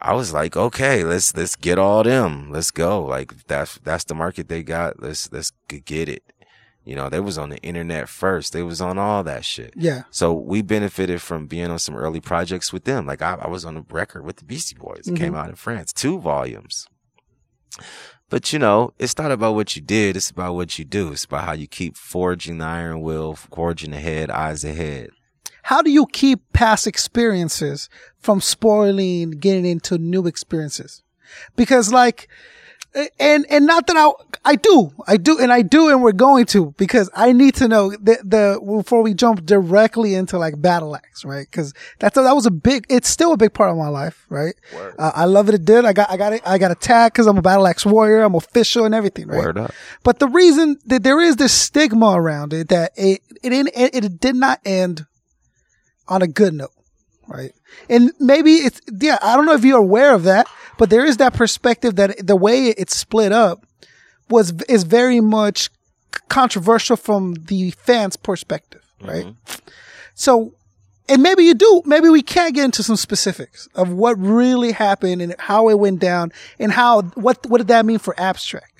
I was like, okay, let's let's get all them. Let's go. Like that's that's the market they got. Let's let's get it. You know, they was on the internet first. They was on all that shit. Yeah. So we benefited from being on some early projects with them. Like I, I was on a record with the Beastie Boys. It came mm-hmm. out in France, two volumes. But you know, it's not about what you did. It's about what you do. It's about how you keep forging the iron will, forging ahead, eyes ahead. How do you keep past experiences from spoiling getting into new experiences? Because like, and, and not that I, I do, I do, and I do, and we're going to, because I need to know the, the, before we jump directly into like Battleaxe right? Cause that's, that was a big, it's still a big part of my life, right? Uh, I love it. It did. I got, I got it. I got a tag cause I'm a Battleaxe warrior. I'm official and everything, right? Word up. But the reason that there is this stigma around it that it, it didn't, it, it did not end on a good note, right? And maybe it's, yeah, I don't know if you're aware of that, but there is that perspective that the way it's split up was, is very much controversial from the fans' perspective, right? Mm-hmm. So, and maybe you do, maybe we can get into some specifics of what really happened and how it went down and how, what, what did that mean for abstract?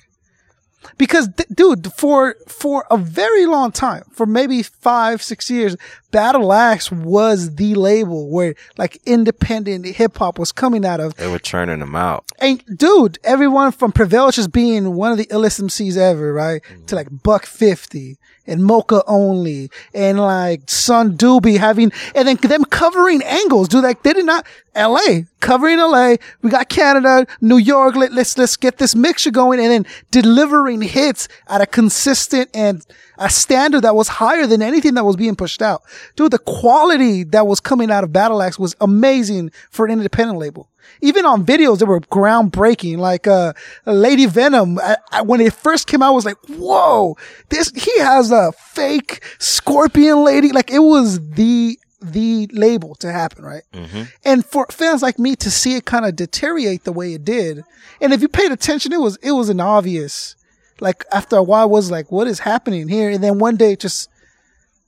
Because, th- dude, for for a very long time, for maybe five, six years, Battleaxe was the label where like independent hip hop was coming out of. They were churning them out. And dude, everyone from Prevail just being one of the illest MCs ever, right? Mm-hmm. To like Buck 50 and Moka Only and like Sun Doobie having, and then them covering angles, dude. Like they did not, LA, covering LA. We got Canada, New York. Let, let's, let's get this mixture going and then delivering hits at a consistent and a standard that was higher than anything that was being pushed out. Dude, the quality that was coming out of Battleaxe was amazing for an independent label. Even on videos, they were groundbreaking. Like, uh, Lady Venom, I, I, when it first came out, I was like, whoa, this, he has a fake scorpion lady. Like, it was the, the label to happen, right? Mm-hmm. And for fans like me to see it kind of deteriorate the way it did. And if you paid attention, it was, it was an obvious, like after a while was like, what is happening here? And then one day it just,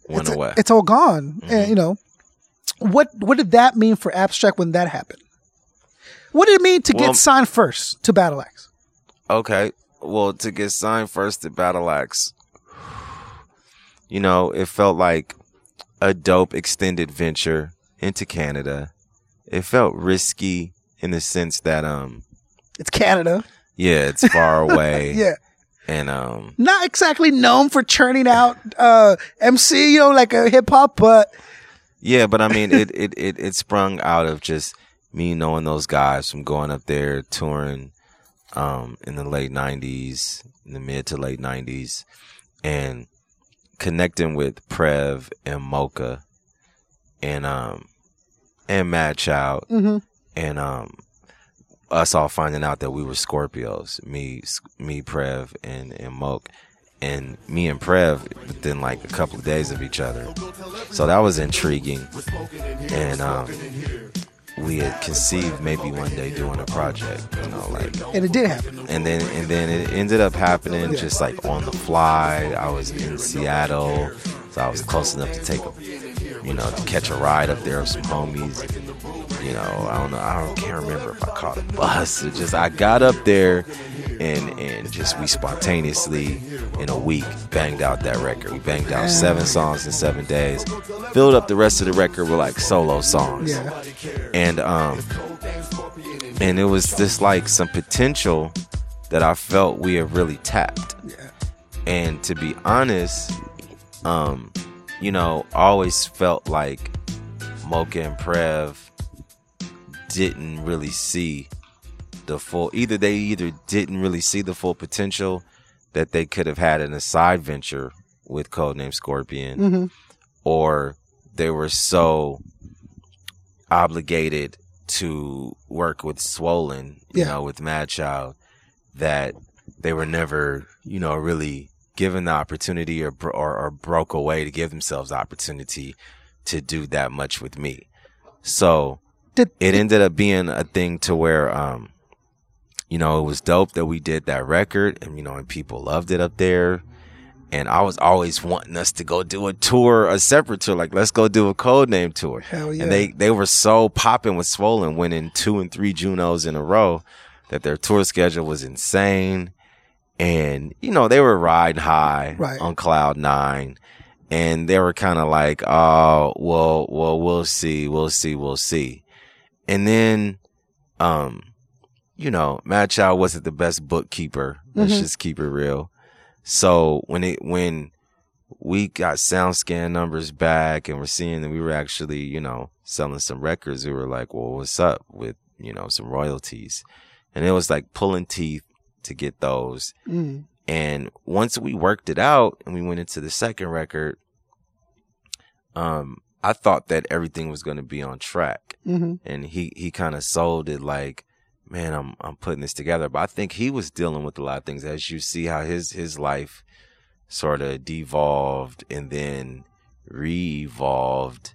went it's, away. it's all gone. And you know, what what did that mean for Abstract when that happened? What did it mean to Well- get signed first to Battleaxe? Okay. Well, to get signed first to Battleaxe, you know, it felt like a dope extended venture into Canada. It felt risky in the sense that, um, It's Canada. yeah, it's far away. Yeah. And, um, Not exactly known for churning out uh MC, you know, like a hip hop, but yeah, but I mean, it, it, it, it sprung out of just me knowing those guys from going up there touring, um, in the late nineties, in the mid to late nineties and connecting with Prev and Moka and, um, and Madchild mhm. and, um, us all finding out that we were Scorpios, me, me, Prev, and and Moke, and me and Prev within like a couple of days of each other. So that was intriguing, and um, we had conceived maybe one day doing a project, you know, like, and it did happen. and then and then it ended up happening just like on the fly. I was in Seattle, so I was close enough to take a, you know, to catch a ride up there with some homies. You know, I don't know, I don't can't remember if I caught a bus or just I got up there and and just we spontaneously in a week banged out that record. We banged out seven songs in seven days. Filled up the rest of the record with like solo songs Yeah. and um and it was just like some potential that I felt we have really tapped. And to be honest, um, you know, I always felt like Moka and Prev didn't really see the full either they either didn't really see the full potential that they could have had in a side venture with Codename Scorpion hmm or they were so obligated to work with Swollen, you Yeah. know, with Madchild, that they were never, you know, really given the opportunity or, or or broke away to give themselves the opportunity to do that much with me. So it ended up being a thing to where, um, you know, it was dope that we did that record, and you know, and people loved it up there. And I was always wanting us to go do a tour, a separate tour, like let's go do a code name tour. Hell yeah. And they they were so popping with Swollen, winning two and three Junos in a row, that their tour schedule was insane. And you know, they were riding high Right. on cloud nine, and they were kind of like, "Oh, well, well, we'll see, we'll see, we'll see." And then, um, you know, Madchild wasn't the best bookkeeper. Let's Mhm. just keep it real. So when it when we got sound scan numbers back and we're seeing that we were actually, you know, selling some records, we were like, well, what's up with, you know, some royalties? And it was like pulling teeth to get those. Mm. And once we worked it out and we went into the second record, um, I thought that everything was going to be on track. hmm And he, he kind of sold it like, man, I'm, I'm putting this together. But I think he was dealing with a lot of things as you see how his, his life sort of devolved and then re-evolved.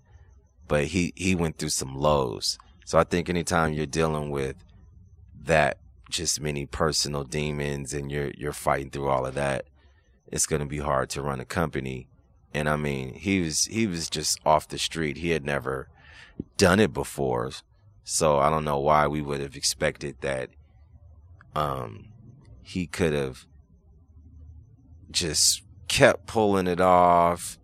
But he, he went through some lows. So I think anytime you're dealing with that just many personal demons and you're you're fighting through all of that, it's gonna be hard to run a company. And I mean, he was he was just off the street. He had never done it before. So I don't know why we would have expected that um he could have just kept pulling it off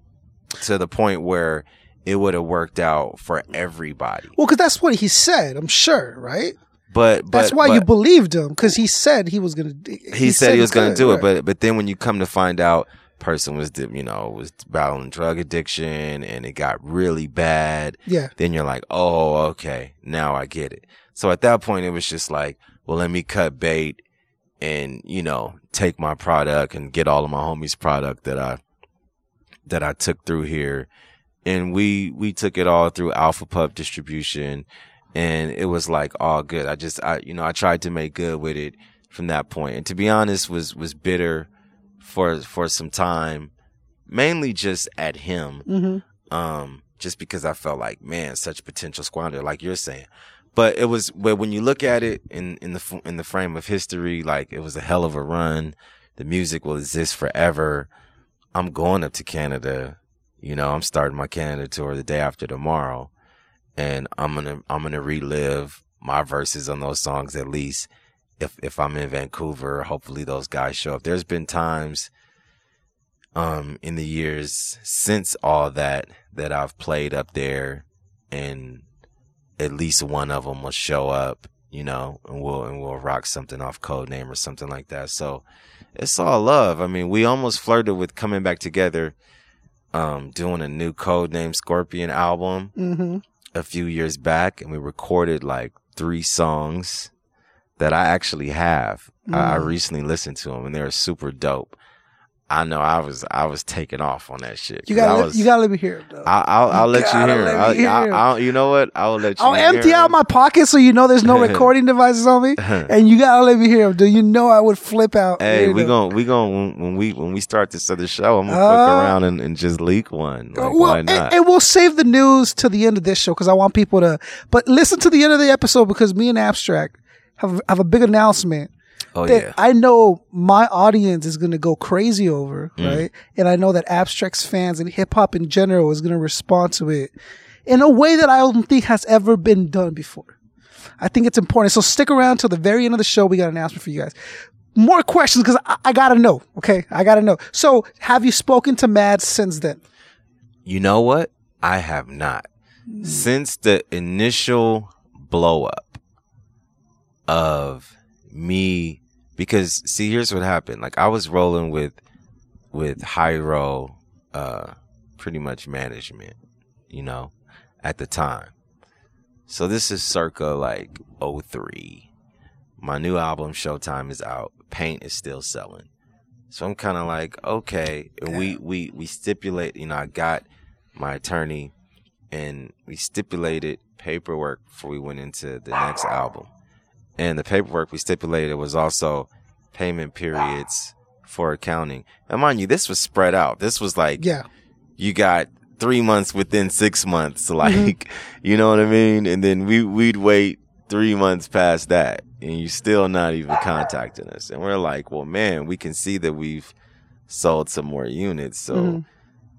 to the point where it would have worked out for everybody. Well, because that's what he said. I'm sure, right? But, but that's why you believed him because he said he was gonna. He, he, said, he was going to could, do it, right. but but then when you come to find out, person was you know was battling drug addiction and it got really bad. yeah, Then you're like, oh, okay, now I get it. So at that point, it was just like, well, let me cut bait and you know take my product and get all of my homies' product that I that I took through here, and we we took it all through Alpha Pup distribution, and it was like all good. I just I you know I tried to make good with it from that point, and to be honest, was was bitter for for some time, mainly just at him hmm um, just because I felt like, man, such potential squander, like you're saying. But it was, but when you look at it in, in the, in the frame of history, like it was a hell of a run. The music will exist forever. I'm going up to Canada, You know, I'm starting my Canada tour the day after tomorrow, and I'm gonna I'm gonna relive my verses on those songs at least. If if I'm in Vancouver, hopefully those guys show up. There's been times um in the years since all that that I've played up there and at least one of them will show up, you know, and we'll and we'll rock something off code name or something like that. So it's all love. I mean, we almost flirted with coming back together, um, doing a new code name Scorpion album Mm-hmm. a few years back, and we recorded like three songs that I actually have. I, I Mm. recently listened to them, and they're super dope. I know I was I was taking off on that shit. You I gotta, let, was- you gotta let me hear it. Though. I'll, I'll, I'll let you hear. let I'll, hear I'll. I'll- you know what? I'll let you. I'll empty out my pocket so you know there's no recording devices on me, and you gotta let me hear them. Do you know I would flip out? Hey, we gonna we gonna when, we when we start this other show, I'm gonna Uh, fuck around and, and just leak one. Like, well, why and, not? and we'll save the news to the end of this show because I want people to. But listen to the end of the episode because me and Abstract have have a big announcement oh that yeah, I know my audience is going to go crazy over, Mm. right? And I know that Abstract's fans and hip hop in general is going to respond to it in a way that I don't think has ever been done before. I think it's important. So stick around till the very end of the show. We got an announcement for you guys. More questions because I, I gotta know. Okay, I gotta know. So, have you spoken to Mad since then? you know what? I have not since the initial blow up of me because see here's what happened. Like i was rolling with with hiero uh pretty much management you know at the time. So this is circa like 03 my new album showtime is out. Paint is still selling. So i'm kind of like okay and we we we stipulate you know i got my attorney and we stipulated paperwork before we went into the next album and the paperwork we stipulated was also payment periods for accounting. And mind you, this was spread out. This was like Yeah. you got three months within six months, like you know what I mean. And then we we'd wait three months past that, and you're still not even contacting us. And we're like, well, man, we can see that we've sold some more units, so. Mhm.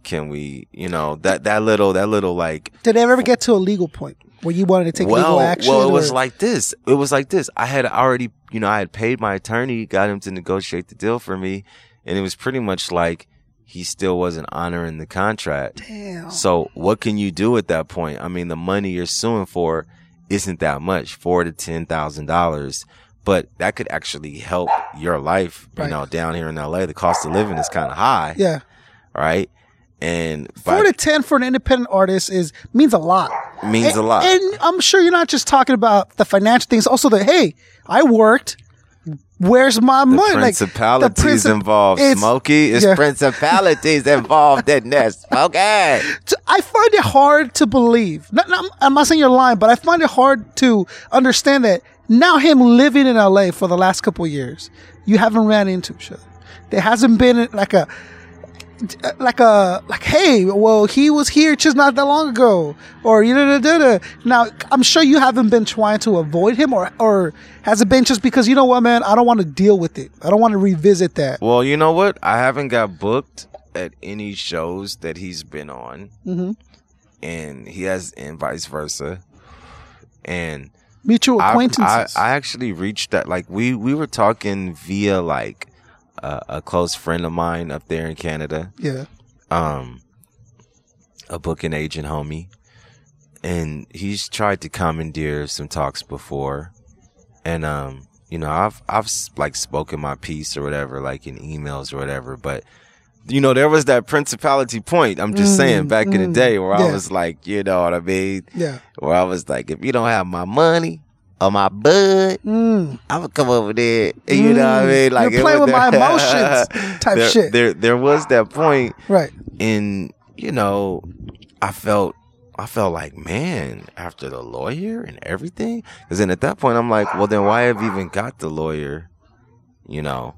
Can we, you know, that that little that little like Did it ever get to a legal point where you wanted to take well, legal action? Well, it was like this. It was like this. I had already, you know, I had paid my attorney, got him to negotiate the deal for me, and it was pretty much like he still wasn't honoring the contract. Damn. So what can you do at that point? I mean, the money you're suing for isn't that much, four to ten thousand dollars. But that could actually help your life. You Right. know, down here in LA, the cost of living is kind of high, Yeah. right? And Four to ten for an independent artist is means a lot. means and, a lot. And I'm sure you're not just talking about the financial things. Also, the hey, I worked. Where's my The money? principalities the princip- involved, it's- Smokey. It's yeah. principalities involved in this. So I find it hard to believe. Not, not, I'm not saying you're lying, but I find it hard to understand that now him living in LA for the last couple of years, you haven't ran into each other. There hasn't been like a like a like hey well he was here just not that long ago or you know now i'm sure you haven't been trying to avoid him or or has it been just because you know what man i don't want to deal with it i don't want to revisit that Well, you know what? I haven't got booked at any shows that he's been on, Mhm. and he has, and vice versa. And mutual I, I, acquaintances I actually reached that. Like we we were talking via like uh, a close friend of mine up there in Canada. yeah. Um a booking agent homie. And he's tried to commandeer some talks before. And um you know i've i've like spoken my piece or whatever like in emails or whatever. But you know there was that principality point i'm just saying back in the day where i was like you know what i mean? Yeah. Where i was like if you don't have my money or my bud mm. I'm gonna come over there. And you know what I mean? Like You're playing with my emotions type there, shit. There, there was that point right and you know i felt i felt like man after the lawyer and everything because then at that point i'm like well then why have you even got the lawyer you know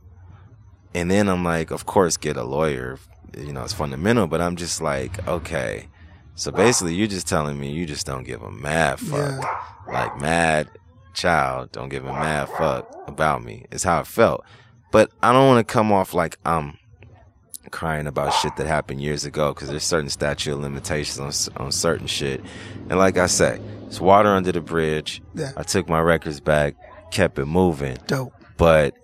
and then i'm like of course get a lawyer you know it's fundamental but i'm just like okay so basically you're just telling me you just don't give a mad fuck like mad child don't give a mad fuck about me is how it felt but i don't want to come off like i'm crying about shit that happened years ago because there's certain statute of limitations on on certain shit. And like I say, it's water under the bridge. Yeah. I took my records back, kept it moving Dope. but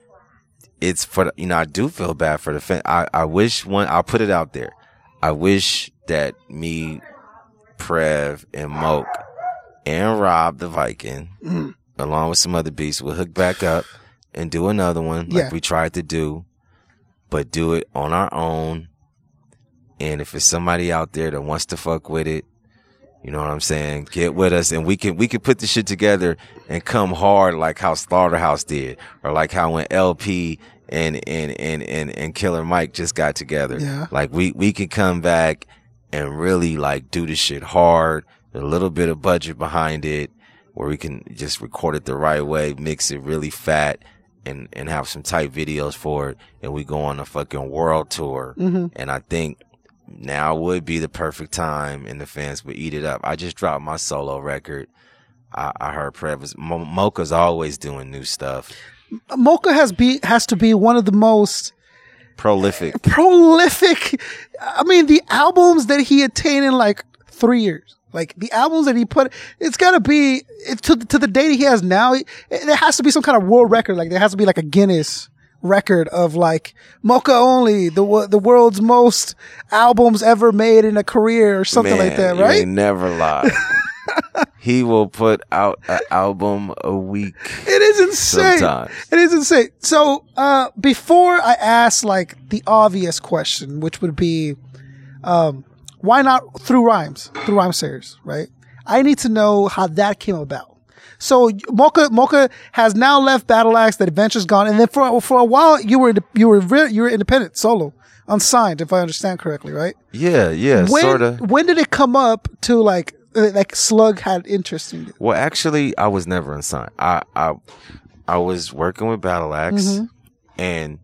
it's for the, you know I do feel bad for the fan. I I wish one I'll put it out there. I wish that me, Prev, and Moke, and Rob the Viking, Mm. Along with some other beasts, would hook back up and do another one like Yeah. we tried to do, but do it on our own. And if it's somebody out there that wants to fuck with it, you know what I'm saying? Get with us and we can, we can put this shit together and come hard like how Slaughterhouse did or like how when El-P and, and, and, and, and Killer Mike just got together. Yeah. Like we, we can come back and really like do this shit hard, a little bit of budget behind it where we can just record it the right way, mix it really fat and, and have some tight videos for it. And we go on a fucking world tour. Mm-hmm. And I think now would be the perfect time and the fans would eat it up. I just dropped my solo record. I, I heard Prev was, Mo- Moka's always doing new stuff. Moka has be has to be one of the most Prolific. prolific. I mean, the albums that he attained in like three years, like the albums that he put, it's got to be it, to to the date he has now. It, there has to be some kind of world record. Like there has to be like a Guinness record of like Moka Only the the world's most albums ever made in a career or something like that, right? never lie. he will put out an album a week. It is insane. Sometimes. It is insane. So, uh, before I ask like the obvious question, which would be, um, why not through rhymes, through Rhymesayers, right? I need to know how that came about. So Moka Moka has now left Battleaxe. The adventure's gone, and then for for a while you were you were re- you were independent, solo, unsigned, if I understand correctly, right? Yeah, yeah, When sort of. when did it come up to like uh, like Slug had interest in you? Well, actually, I was never unsigned. I I I was working with Battleaxe, Mm-hmm. and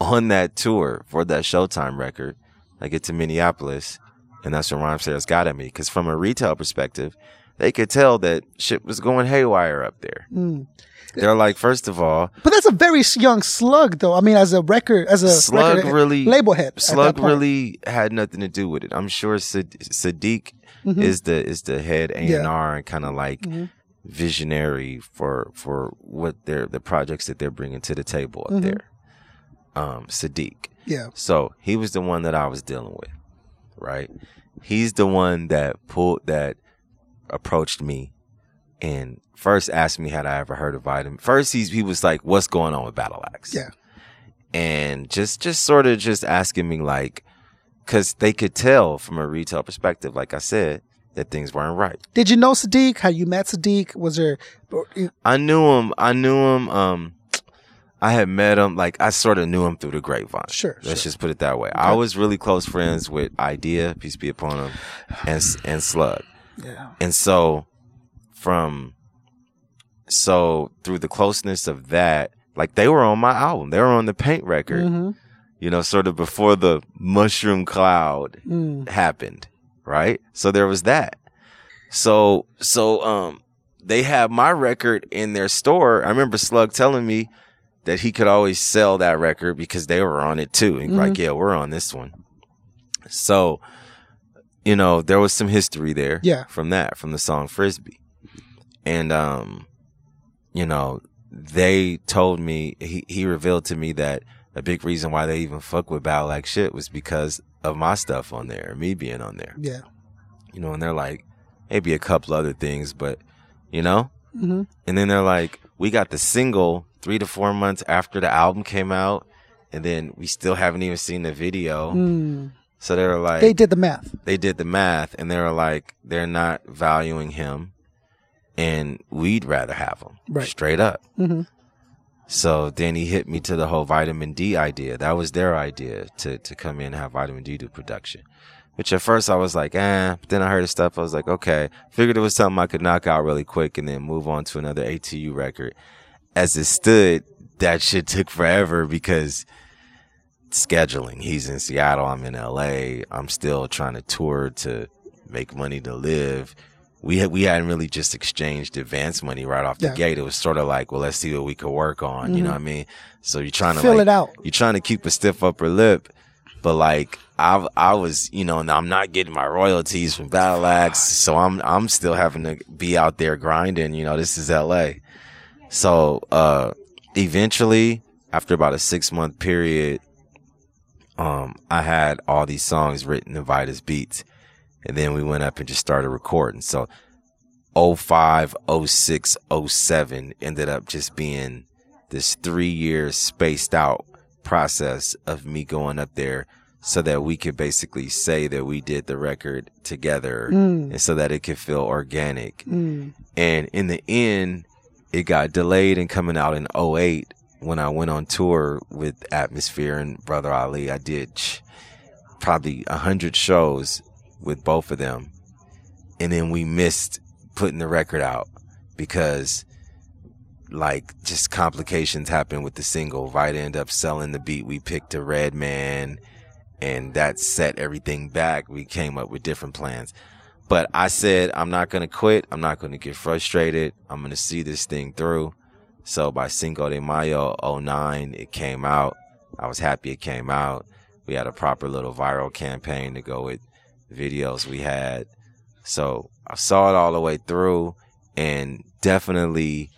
on that tour for that Showtime record, I get to Minneapolis, and that's when Rhymesayers got at me. Because from a retail perspective, they could tell that shit was going haywire up there. Mm. They're like, first of all, But that's a very young Slug, though. I mean, as a record, as a Slug record really label head. Slug really had nothing to do with it. I'm sure Sad- Siddiq is the is the head A and Mm-hmm. Yeah. Mm-hmm. R and kind of like visionary for for what they're the projects that they're bringing to the table Mm-hmm. up there. Um, Siddiq. Yeah. So he was the one that I was dealing with, right? He's the one that pulled that approached me and first asked me had I ever heard of Vitamin. First, he's he was like, "What's going on with Battle Axe?" Yeah. and just just sort of just asking me like, because they could tell from a retail perspective, like I said, that things weren't right. Did you know Siddiq? How you met Siddiq? Was there? I knew him. I knew him. Um, I had met him. Like I sort of knew him through the grapevine. Sure, Let's sure. just put it that way. I was really close friends with Eyedea, peace be upon him, and and Slug. Yeah. And so from so through the closeness of that, like they were on my album. They were on the paint record. Mm-hmm. You know, sort of before the mushroom cloud Mm. happened, right? So there was that. So so um they have my record in their store. I remember Slug telling me that he could always sell that record because they were on it too. And like, yeah, we're on this one. So, you know, there was some history there Yeah. from that, from the song Frisbee. And um, you know, they told me he, he revealed to me that a big reason why they even fuck with Battle like shit was because of my stuff on there, me being on there. Yeah. You know, and they're like, maybe a couple other things, but you know? Mhm. And then they're like, we got the single three to four months after the album came out, and then we still haven't even seen the video. Mm. So they were like, They did the math. they did the math and they were like, they're not valuing him and we'd rather have him Right. straight up. Mhm. So then he hit me to the whole vitamin D idea. That was their idea to, to come in and have vitamin D do production, which at first I was like, eh, but then I heard the stuff. I was like, okay, figured it was something I could knock out really quick and then move on to another ATU record. As it stood, that shit took forever because scheduling. He's in Seattle. I'm in LA. I'm still trying to tour to make money to live. We had, we hadn't really just exchanged advance money right off the Yeah. gate. It was sort of like, well, let's see what we could work on. You know mm-hmm. what I mean? So you're trying to Fill like, it out. You're trying to keep a stiff upper lip But like I I was, you know, I'm not getting my royalties from Battleaxe, so I'm I'm still having to be out there grinding. You know, this is L.A. So uh, eventually, after about a six month period, um, I had all these songs written in Vita's Beats, and then we went up and just started recording. So 05, 06, 07 ended up just being this three years spaced out process of me going up there so that we could basically say that we did the record together and so that it could feel organic. And in the end, it got delayed and coming out in 08 when I went on tour with Atmosphere and Brother Ali. I did probably a hundred shows with both of them. And then we missed putting the record out because like just complications happened with the single. Vita ended up selling the beat. We picked a Redman and that set everything back. We came up with different plans. But I said, I'm not going to quit. I'm not going to get frustrated. I'm going to see this thing through. So by Cinco de Mayo 09, it came out. I was happy it came out. We had a proper little viral campaign to go with videos we had. So I saw it all the way through and definitely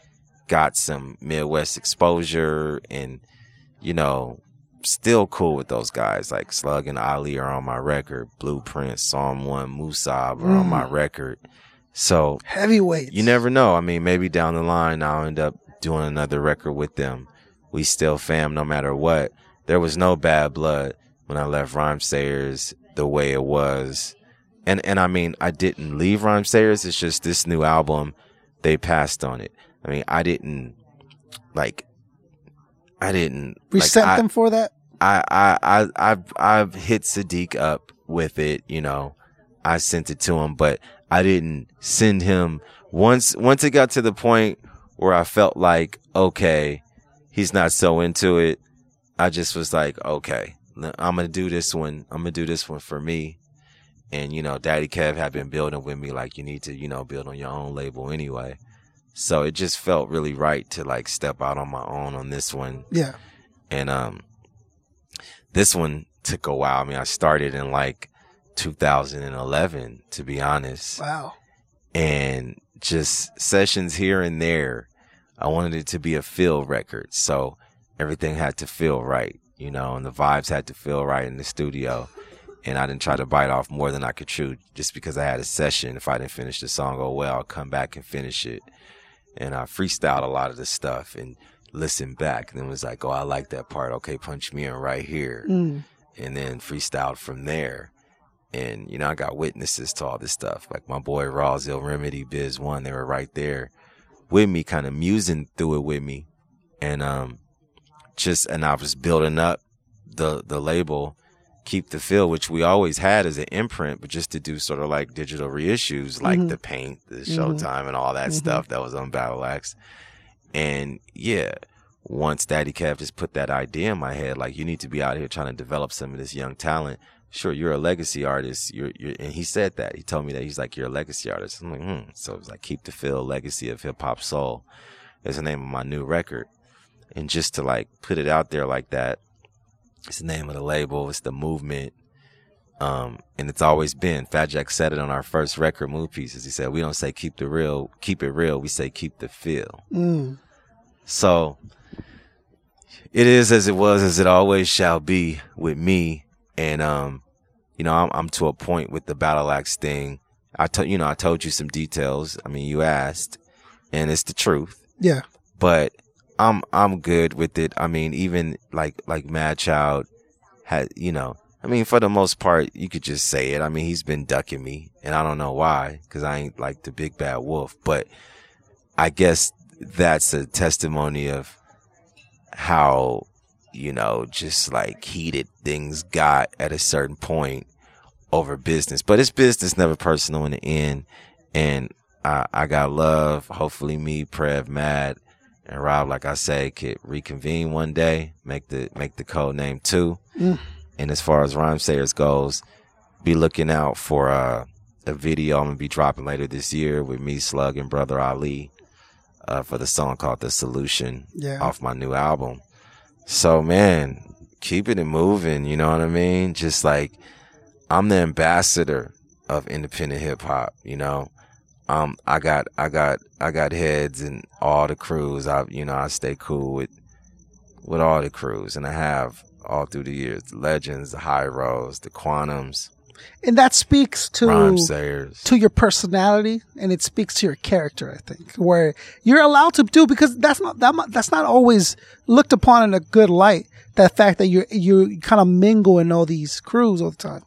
got some Midwest exposure and, you know, still cool with those guys. Like Slug and Ali are on my record. Blueprint, Psalm 1, Musab are on my mm. record. So Heavyweight. you never know. I mean, maybe down the line I'll end up doing another record with them. We still fam no matter what. There was no bad blood when I left Rhymesayers the way it was. And and I mean I didn't leave Rhymesayers, it's just this new album, they passed on it. I mean, I didn't like I didn't We like, sent I- them for that. I, I, I, I've, I've hit Sadiq up with it, you know, I sent it to him, but I didn't send him once, once it got to the point where I felt like, okay, he's not so into it. I just was like, okay, I'm to do this one. I'm to do this one for me. And, you know, Daddy Kev had been building with me like you need to, you know, build on your own label anyway. So it just felt really right to like step out on my own on this one Yeah. and um this one took a while. I mean, I started in like 2011 to be honest. Wow. And just sessions here and there. I wanted it to be a feel record. So everything had to feel right, you know, and the vibes had to feel right in the studio. And I didn't try to bite off more than I could chew just because I had a session. If I didn't finish the song, oh well, I'll come back and finish it. And I freestyled a lot of the stuff and listened back and then was like, oh, I like that part. Okay, punch me in right here. Mm. And then freestyled from there. And, you know, I got witnesses to all this stuff. Like my boy Raw's Ill Remedy, Biz One, they were right there with me, kind of musing through it with me. And, um, just, and I was building up the, the label, Keep the Feel, which we always had as an imprint, but just to do sort of like digital reissues, like mm-hmm. the paint, the mm-hmm. showtime and all that mm-hmm. stuff that was on Battleaxe. And yeah, once Daddy Kev just put that idea in my head, like you need to be out here trying to develop some of this young talent. Sure, you're a legacy artist. You're, you're, and he said that. He told me that he's like, you're a legacy artist. I'm like, hmm. So it was like, keep the feel, legacy of hip hop soul is the name of my new record. And just to like put it out there like that, it's the name of the label. It's the movement. Um, and it's always been. Fat Jack said it on our first record, Move Pieces. He said, we don't say keep the real, keep it real. We say keep the feel. Mm. So it is as it was, as it always shall be with me. And, um, you know, I'm, I'm to a point with the Battleaxe thing. I told, you know, I told you some details. I mean, you asked and it's the truth, Yeah. but I'm, I'm good with it. I mean, even like, like Madchild had, you know, I mean, for the most part, you could just say it. I mean, he's been ducking me and I don't know why, cause I ain't like the big bad wolf, but I guess that's a testimony of how, you know, just like heated things got at a certain point over business. But it's business, never personal in the end. And I, I got love. Hopefully me, Prev, Mad, and Rob, like I say, could reconvene one day, make the, make the code name two. And as far as Rhymesayers goes, be looking out for, uh, a video I'm gonna be dropping later this year with me, Slug, and Brother Ali uh, for the song called The Solution Yeah. off my new album. So, man, keeping it moving. You know what I mean? Just like I'm the ambassador of independent hip hop. You know, um, I got I got I got heads and all the crews. I you know I stay cool with with all the crews, and I have all through the years. The legends, the high roads, the Quannums, and that speaks to to your personality and it speaks to your character i think where you're allowed to do because that's not that that's not always looked upon in a good light that fact that you're you kind of mingle in all these crews all the time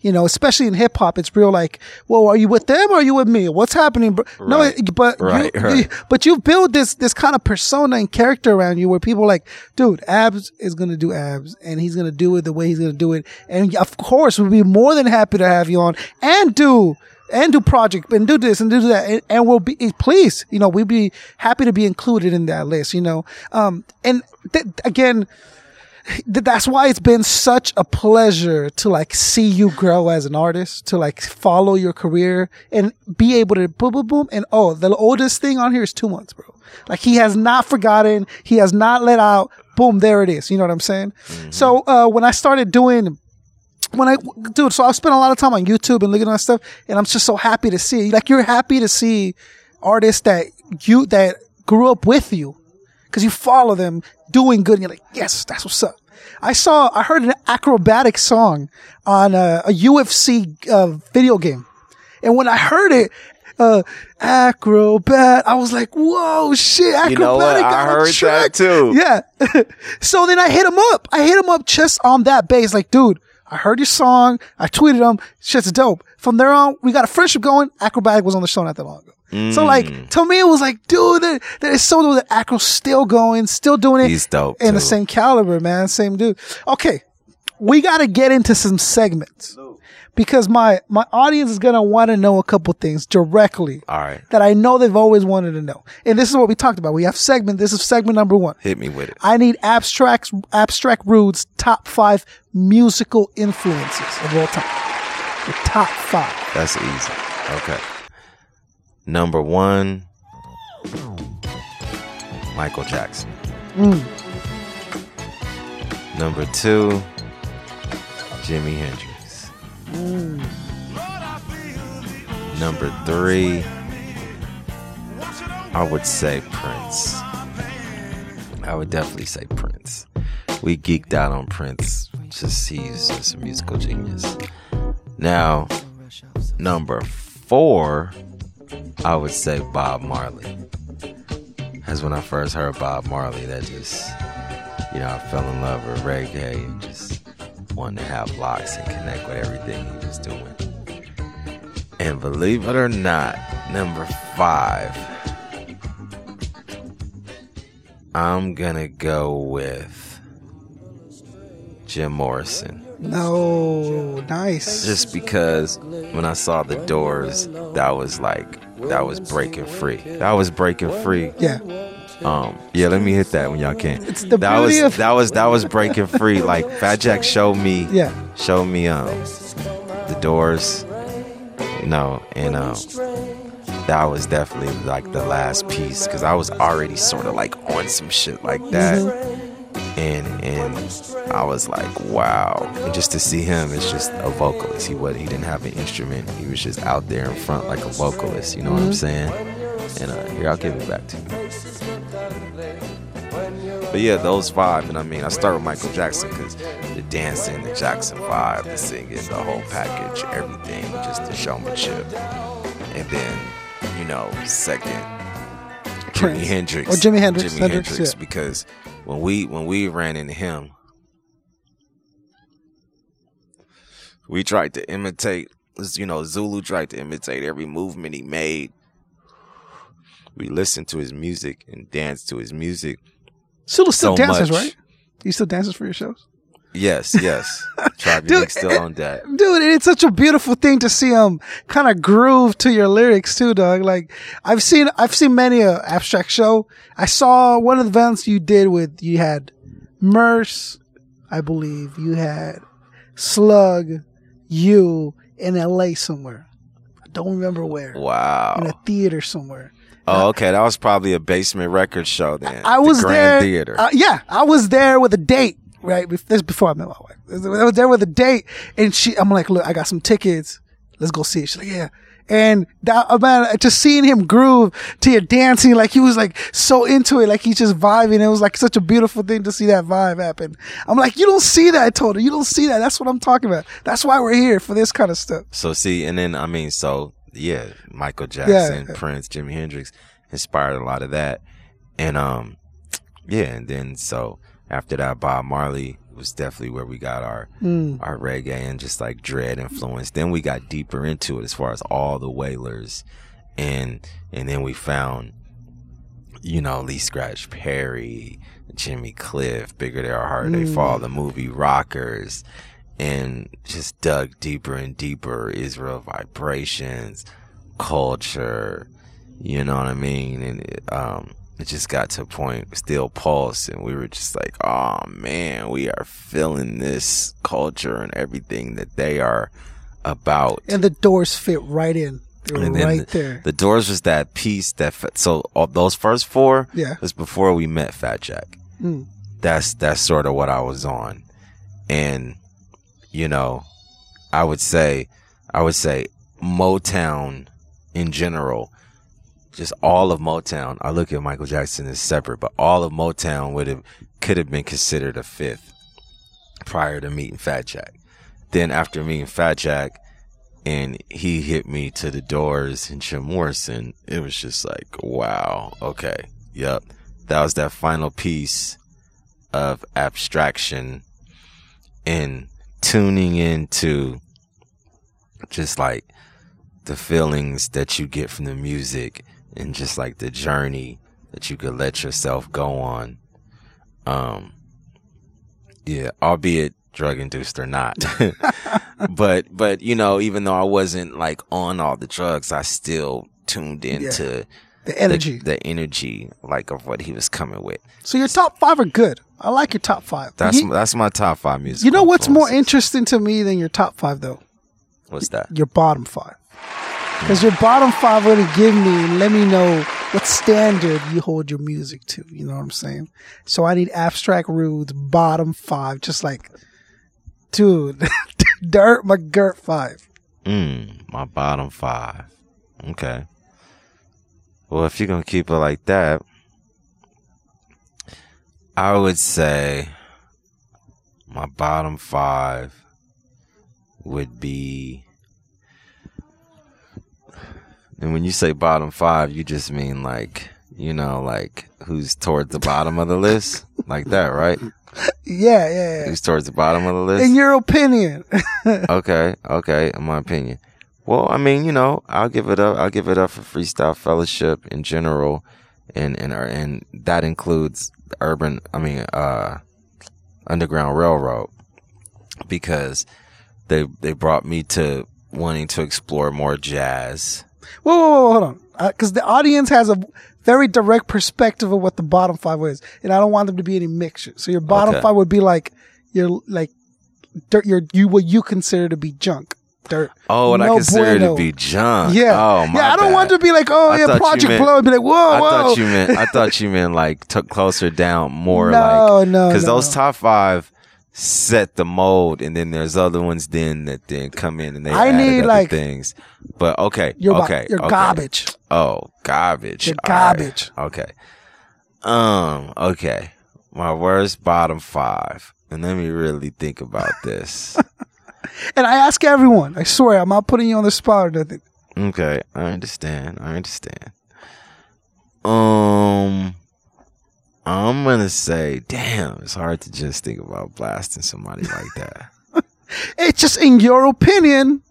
you know especially in hip hop it's real like well are you with them or are you with me what's happening bro? no but Right, you, right. but you build this this kind of persona and character around you where people are like dude abs is gonna do abs and he's gonna do it the way he's gonna do it and of course we'd be more than happy to have you on and do and do project and do this and do that and, and we'll be please you know we'd be happy to be included in that list you know um and th- again that's why it's been such a pleasure to like see you grow as an artist, to like follow your career and be able to boom, boom, boom. And oh, the oldest thing on here is two months, bro. Like he has not forgotten. He has not let out. Boom, there it is. You know what I'm saying? So, uh, when I started doing when I, dude, so I spent a lot of time on YouTube and looking at stuff, and I'm just so happy to see, like, you're happy to see artists that you, that grew up with you, because you follow them doing good, and you're like, yes, that's what's up. I saw, I heard an Akrobatik song on a, a UFC uh, video game, and when I heard it, uh, acrobat, I was like, whoa, shit, Akrobatik. You know? I heard that too. Yeah. so then I hit him up. I hit him up just on that base. Like, dude, I heard your song. I tweeted him. Shit's dope. From there on, we got a friendship going. Akrobatik was on the show not that long ago. So Mm. like, to me, it was like, dude, that is so that Akro's still going, still doing it. He's dope, In the same caliber, man. Same dude. Okay. We got to get into some segments because my, my audience is going to want to know a couple things directly All right, that I know they've always wanted to know. And this is what we talked about. We have segment. This is segment number one. hit me with it. I need abstract abstract Rude's top five musical influences of all time. The top five. That's easy. Okay. Number one, Michael Jackson. Mm. Number two, Jimi Hendrix. Mm. Number three, I would say Prince. I would definitely say Prince. We geeked out on Prince. Just he's just a musical genius. Now, number four, I would say Bob Marley. That's when I first heard Bob Marley. That just, you know, I fell in love with reggae and just wanted to have locks and connect with everything he was doing. And believe it or not, number five, I'm gonna go with Jim Morrison No, nice. just because when I saw the doors, that was like that was breaking free. That was breaking free. yeah. Um, yeah, let me hit that when y'all can. It's the that was of- that was that was breaking free. Like Fat Jack showed me, Yeah. showed me um the doors, you know, and um that was definitely like the last piece because I was already sort of like on some shit like that, Mm-hmm. And and I was like, wow, and just to see him as just a vocalist. He was he didn't have an instrument. He was just out there in front like a vocalist. You know what I'm saying? And uh, here, I'll give it back to you. But yeah, those five, and I mean, I start with Michael Jackson because the dancing, the Jackson vibe, the singing, the whole package, everything, just the showmanship. And then, you know, second, Jimi Hendrix. Or Jimi Hendrix, Jimi Hendrix, Hendrix, yeah. because when we when we ran into him, we tried to imitate. You know, Zulu tried to imitate every movement he made. We listened to his music and danced to his music. Still, still so dances, much. right? You still dances for your shows? Yes, yes. Dude, still on that. Dude, it's such a beautiful thing to see him kind of groove to your lyrics too, dog. Like I've seen, I've seen many a abstract show. I saw one of the events you did with, you had Murs, I believe. You had Slug, you in LA somewhere. I don't remember where. Wow. In a theater somewhere. Oh, okay. That was probably a basement record show then. I The was Grand there. Theater. uh, yeah, I was there with a date. Right? This is before I met my wife. I was there with a date, and she, I'm like, look, I got some tickets. Let's go see it. She's like, yeah. And that, uh, man, just seeing him groove to your dancing, like he was like so into it, like he's just vibing. It was like such a beautiful thing to see that vibe happen. I'm like, you don't see that, I told her. You don't see that. That's what I'm talking about. That's why we're here for this kind of stuff. So see, and then I mean, so yeah, Michael Jackson, Yeah. Prince, Jimi Hendrix inspired a lot of that, and um, yeah, and then so after that, Bob Marley was definitely where we got our our reggae and just like dread influence. Then we got deeper into it as far as all the Wailers, and and then we found, you know, Lee Scratch Perry, Jimmy Cliff, Bigger They Are Harder They Fall, the movie Rockers and just dug deeper and deeper Israel vibrations, culture, you know what I mean? And um, it just got to a point, Steel Pulse, and we were just like, oh man, we are feeling this culture and everything that they are about. And the doors fit right in. They were then right the, there. the doors was that piece that so all those first four Yeah. was before we met Fat Jack. Mm. That's that's sort of what I was on, and you know, I would say I would say Motown in general, just all of Motown. I look at Michael Jackson as separate, but all of Motown would have could have been considered a fifth prior to meeting Fat Jack. Then after meeting Fat Jack, and he hit me to the doors and Jim Morrison, it was just like, wow, okay, yep. That was that final piece of abstraction and tuning into just like the feelings that you get from the music and just like the journey that you could let yourself go on. Um, yeah, albeit drug induced or not. but, but, you know, even though I wasn't like on all the drugs, I still tuned into the energy. the, the energy, like of what he was coming with. so your top five are good. I like your top five. That's, you, that's my top five music. you know what's more interesting to me than your top five though? What's that? Your bottom five. Because your bottom five would give me and let me know what standard you hold your music to. You know what I'm saying? So I need abstract rudes, bottom five, just like, dude, dirt my girt five. Mm, my bottom five. Okay. Well, if you're gonna keep it like that, I would say my bottom five would be. And when you say bottom five, you just mean like, you know, like who's towards the bottom of the list? Like that, right? Yeah, yeah, yeah. Who's towards the bottom of the list? In your opinion. okay, okay, in my opinion. Well, I mean, you know, I'll give it up. I'll give it up for Freestyle Fellowship in general, and and and that includes the urban. I mean, uh, Underground Railroad, because they they brought me to wanting to explore more jazz. Whoa, whoa, whoa, hold on. Uh, because the audience has a very direct perspective of what the bottom five is, and I don't want them to be any mixture. So your bottom Okay. five would be like your like dirt, your you what you consider to be junk, dirt. Oh, what I consider bueno. to be junk. Yeah, Oh, my yeah. I don't bad. want to be like, oh I yeah, Project meant- Blow, and be like, whoa, I whoa. thought you meant I thought you meant like took closer down more No, like no, because no. those top five set the mold and then there's other ones then that then come in and they I added need, other like- things. But okay, You're okay, you're okay. garbage. Oh, garbage. You're All right. garbage. Okay. Um. Okay. My worst bottom five, and let me really think about this. And I ask everyone. I swear, I'm not putting you on the spot or nothing. Okay, I understand. I understand. Um, I'm gonna say, damn, it's hard to just think about blasting somebody like that. It's just in your opinion.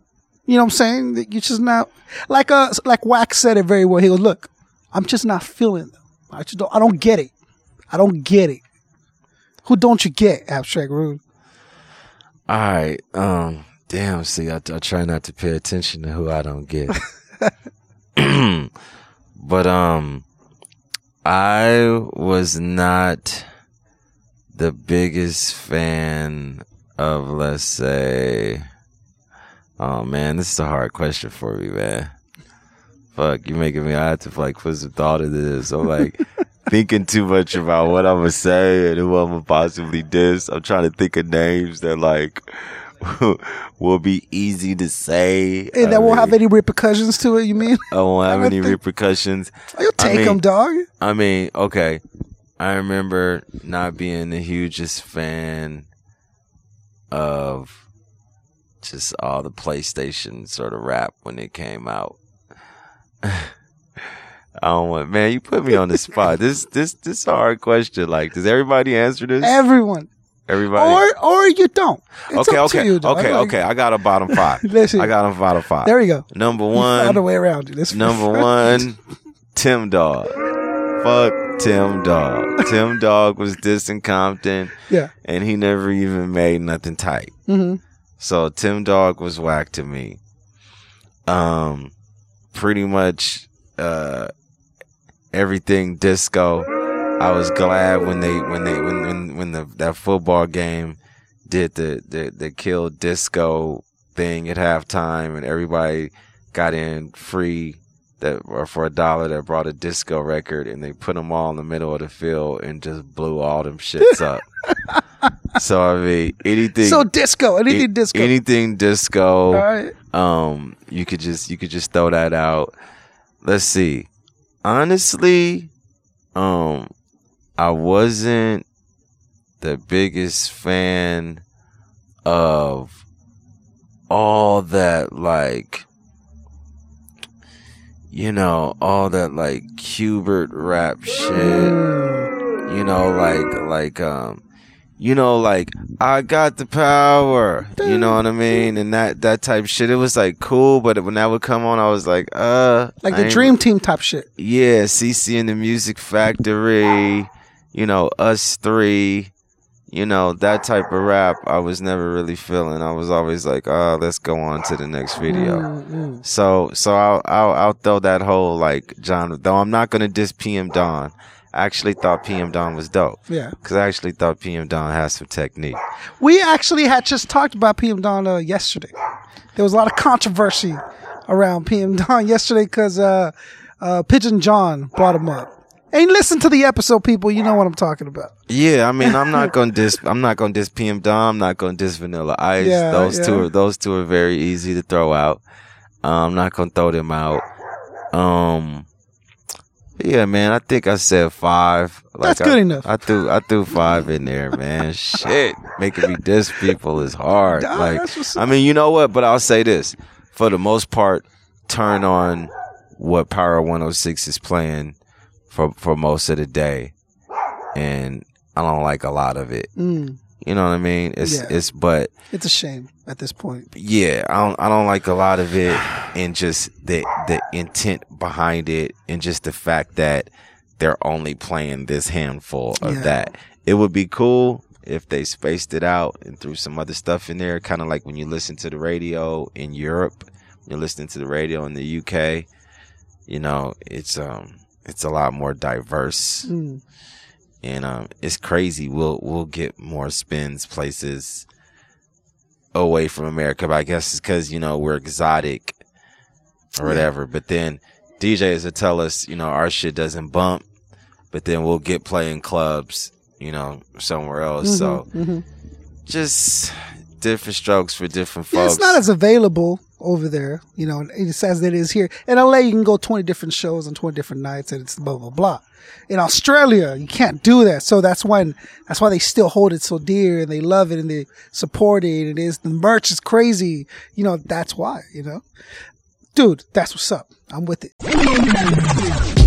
You know what I'm saying? That You're just not like uh like Wax said it very well. He goes, "Look, I'm just not feeling them. I just don't. I don't get it. I don't get it. Who don't you get? Abstract rude. All right. Um. Damn. See, I, I try not to pay attention to who I don't get. but um, I was not the biggest fan of, let's say. Oh man, this is a hard question for me, man. Fuck, you're making me. I have to like put some thought into this. I'm like, thinking too much about what I'm gonna say and who I'm gonna possibly diss. I'm trying to think of names that like will be easy to say. And that I won't have any repercussions to it. You mean? I won't have I any think- repercussions. Oh, you'll I take mean- them, dog. I mean, okay. I remember not being the hugest fan of just all the PlayStation sort of rap when it came out. I don't want, man. You put me on the spot. This, this, this is a hard question. Like, does everybody answer this? Everyone, everybody. or or you don't. It's okay, okay, you, okay, Like, okay. I got a bottom five. Listen. I got a bottom five. There we go. Number You one, way around. Let's number one, Tim Dog. Fuck Tim Dog. Tim Dog was dissing Compton, Yeah. and he never even made nothing tight. hmm So Tim Dog was whack to me. Um, pretty much, uh, everything disco. I was glad when they when they when when, when the that football game did the the the kill disco thing at halftime, and everybody got in free that or for a dollar that brought a disco record, and they put them all in the middle of the field and just blew all them shits up. so I mean, anything. So disco, anything disco. anything disco All right. um you could just you could just throw that out let's see honestly um i wasn't the biggest fan of all that like you know all that like Hubert rap shit you know, like like um you know, like I got the power, you know what I mean, and that that type shit. It was like cool, but when that would come on, I was like, uh, Like the Dream Team type shit. yeah, CC and the Music Factory, you know, Us3, you know, that type of rap. I was never really feeling. I was always like, oh, let's go on to the next video. Mm-mm. So so I'll, I'll I'll throw that whole like genre. Though I'm not gonna diss PM Dawn. I actually thought PM Dawn was dope Yeah. because I actually thought PM Dawn has some technique. We actually had just talked about PM Dawn uh, yesterday. There was a lot of controversy around PM Dawn yesterday because uh, uh, Pigeon John brought him up. And listen to the episode, people. You know what I'm talking about. Yeah, I mean, I'm not gonna dis, I'm not gonna dis PM Dawn. I'm not gonna dis Vanilla Ice. Yeah, those two are those two are very easy to throw out. Uh, I'm not gonna throw them out. Um, yeah, man. I think I said five. That's I- good enough. I threw I threw five in there, man. Shit, making me diss people is hard. Dog, like, I mean, you know what? But I'll say this: for the most part, turn on what Power 106 is playing for for most of the day, and I don't like a lot of it. Mm, You know what I mean? It's Yeah. it's but it's a shame at this point. yeah, I don't I don't like a lot of it and just the the intent behind it and just the fact that they're only playing this handful of Yeah. that. It would be cool if they spaced it out and threw some other stuff in there, kind of like when you listen to the radio in Europe, you're listening to the radio in the UK. You know, it's um it's a lot more diverse Mm. and um, it's crazy. We'll we'll get more spins places away from America, but I guess it's because you know we're exotic or whatever. But then DJs will tell us, you know, our shit doesn't bump, but then we'll get playing clubs, you know, somewhere else. So Mhm. just different strokes for different Yeah, folks. it's not as available over there, you know, it's as it is here. In LA, you can go 20 different shows on 20 different nights and it's blah, blah, blah. In Australia, you can't do that. So that's when, that's why they still hold it so dear and they love it and they support it. And it is, the merch is crazy. You know, that's why, you know. Dude, that's what's up. I'm with it.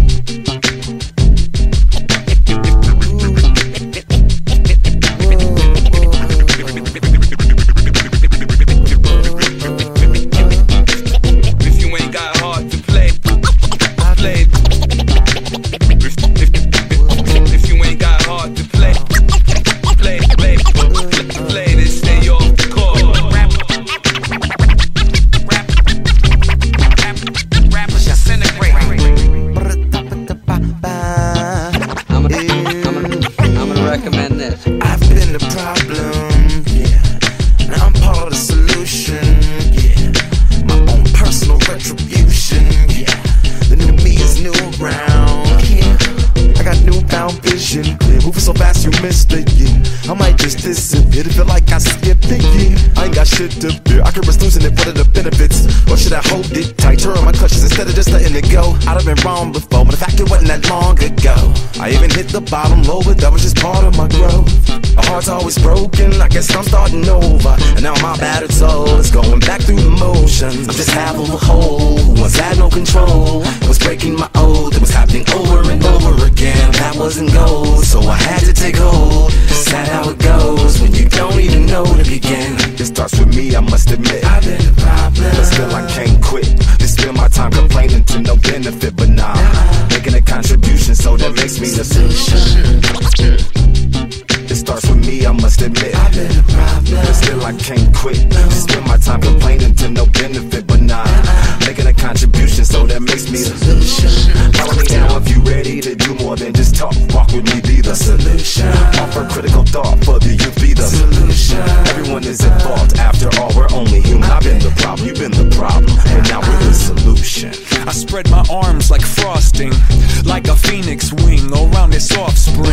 I could risk losing it. What are the benefits? Or should I hold it tighter Turn my clutches instead of just letting it go. I'd have been wrong before, but the fact it wasn't that long ago. I even hit the bottom low, but that was just part of my growth. My heart's always broken. I guess I'm starting over. And now my battered soul is going back through the motions. I'm just half of a whole who once had no control. It was breaking my oath. It was happening over and over again. That wasn't gold, so I had to take hold. Sad how it goes when you don't even know to begin. It starts with me, I must admit. I've been a problem, but still I can't quit. Just spend my time complaining to no benefit, but nah. Making a contribution, so that makes me the solution. It starts with me, I must admit. I've been a problem, but still I can't quit. Just spend my time complaining to no benefit, but nah. Making a contribution, so that makes me the solution. Follow me now if you ready to phoenix wing around its offspring.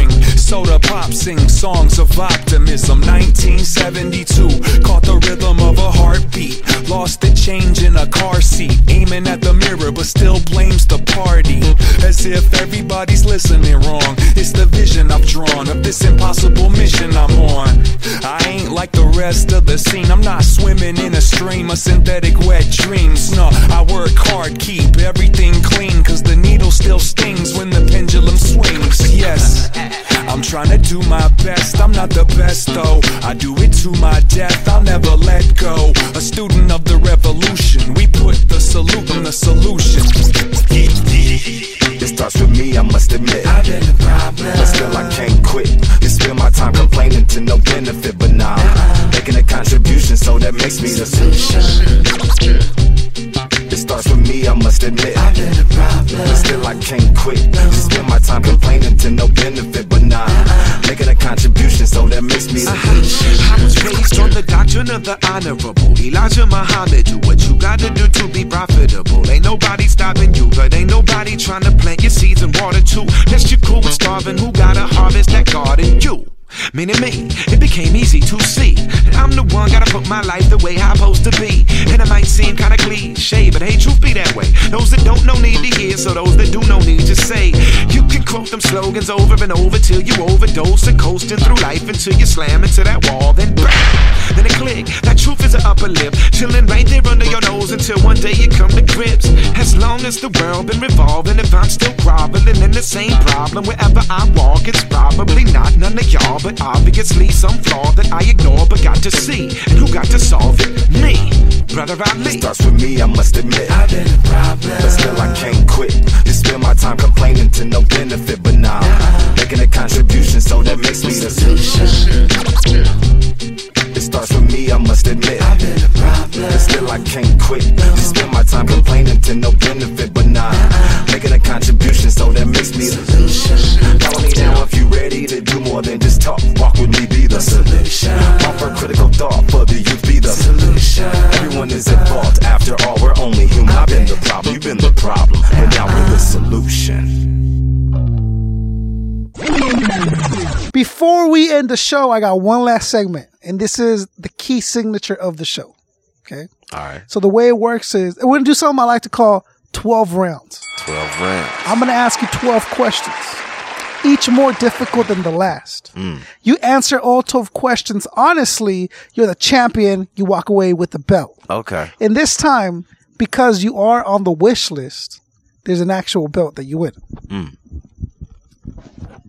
Soda pop sings songs of optimism. 1972, caught the rhythm of a heartbeat. Lost the change in a car seat, aiming at the mirror, but still blames the party. As if everybody's listening wrong. It's the vision I've drawn of this impossible mission I'm on. I ain't like the rest of the scene. I'm not swimming in a stream of synthetic wet dreams. No, I work hard, keep everything clean, cause the needle still stings when the pendulum swings. Yes, I'm trying to do my best. I'm not the best though. I do it to my death. I'll never let go. A student of the revolution. We put the salute in the solution. It starts with me, I must admit. I've been a problem, but still I can't quit. Just spend my time complaining to no benefit, but nah. Making a contribution, so that makes me the solution. Starts with me, I must admit. I've been a problem, but still I can't quit. Just spend my time complaining to no benefit, but nah. Making a contribution, so that makes me uh-huh. solution. I was raised on the doctrine of the honorable Elijah Muhammad. Do what you gotta do to be profitable. Ain't nobody stopping you, but ain't nobody trying to plant your seeds and water too. Unless you're cool with starving, who gotta harvest that garden? You. Meaning me, it became easy to see. I'm the one, gotta put my life the way I'm supposed to be. And it might seem kinda cliche, but hey, truth be that way. Those that don't know need to hear, so those that do know need to say. You can quote them slogans over and over till you overdose and coasting through life until you slam into that wall, then bang, then it click. That truth is an upper lip, chilling right there under your nose until one day you come to grips. As long as the world been revolving, if I'm still groveling in the same problem wherever I walk, it's probably not none of y'all, but obviously some flaw that I ignore but got to see. And who got to solve it? Me, brother Ali. Starts with me, I must admit. I've been a problem, but still I can't quit. Just spend my time complaining to no benefit, but nah. Making a contribution, so that makes me the solution. Starts with me, I must admit. I've been a problem, but still I can't quit. Just spend my time complaining to no benefit, but nah. Making a contribution, so that makes me the solution. Follow me now if you ready to do more than just talk. Walk with me, be the solution. Offer critical thought for the youth, be the solution. Everyone is at fault. After all, we're only human. I've been the problem, you've been the problem, but now we're the solution. Before we end the show, I got one last segment, and this is the key signature of the show. Okay. All right. So the way it works is we're gonna do something I like to call 12 rounds. 12 rounds. I'm gonna ask you 12 questions, each more difficult than the last. Hmm. You answer all 12 questions honestly, you're the champion, you walk away with the belt. Okay. And this time, because you are on the wish list, there's an actual belt that you win. Get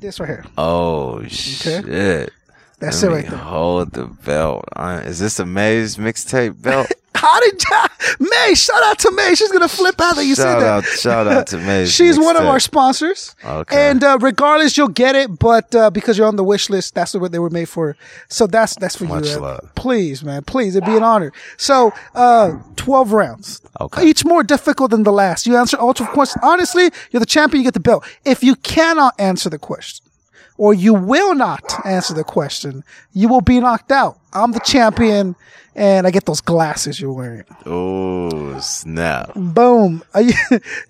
this right here. Oh, shit. That's Let it me right there. Hold the belt. Is this a Maze mixtape belt? How did ya? May, shout out to May. She's gonna flip out that you said shout that. out, shout out to May. She's one of our sponsors. Okay. And uh, regardless, you'll get it, but uh, because you're on the wish list, that's what they were made for. So that's that's for Much you. love. Please, man, please, it'd be an honor. So, uh, twelve rounds. Okay. Each more difficult than the last. You answer all twelve questions. Honestly, you're the champion. You get the belt. If you cannot answer the question, or you will not answer the question, you will be knocked out. I'm the champion, and I get those glasses you're wearing. Oh, snap. Boom. Are you,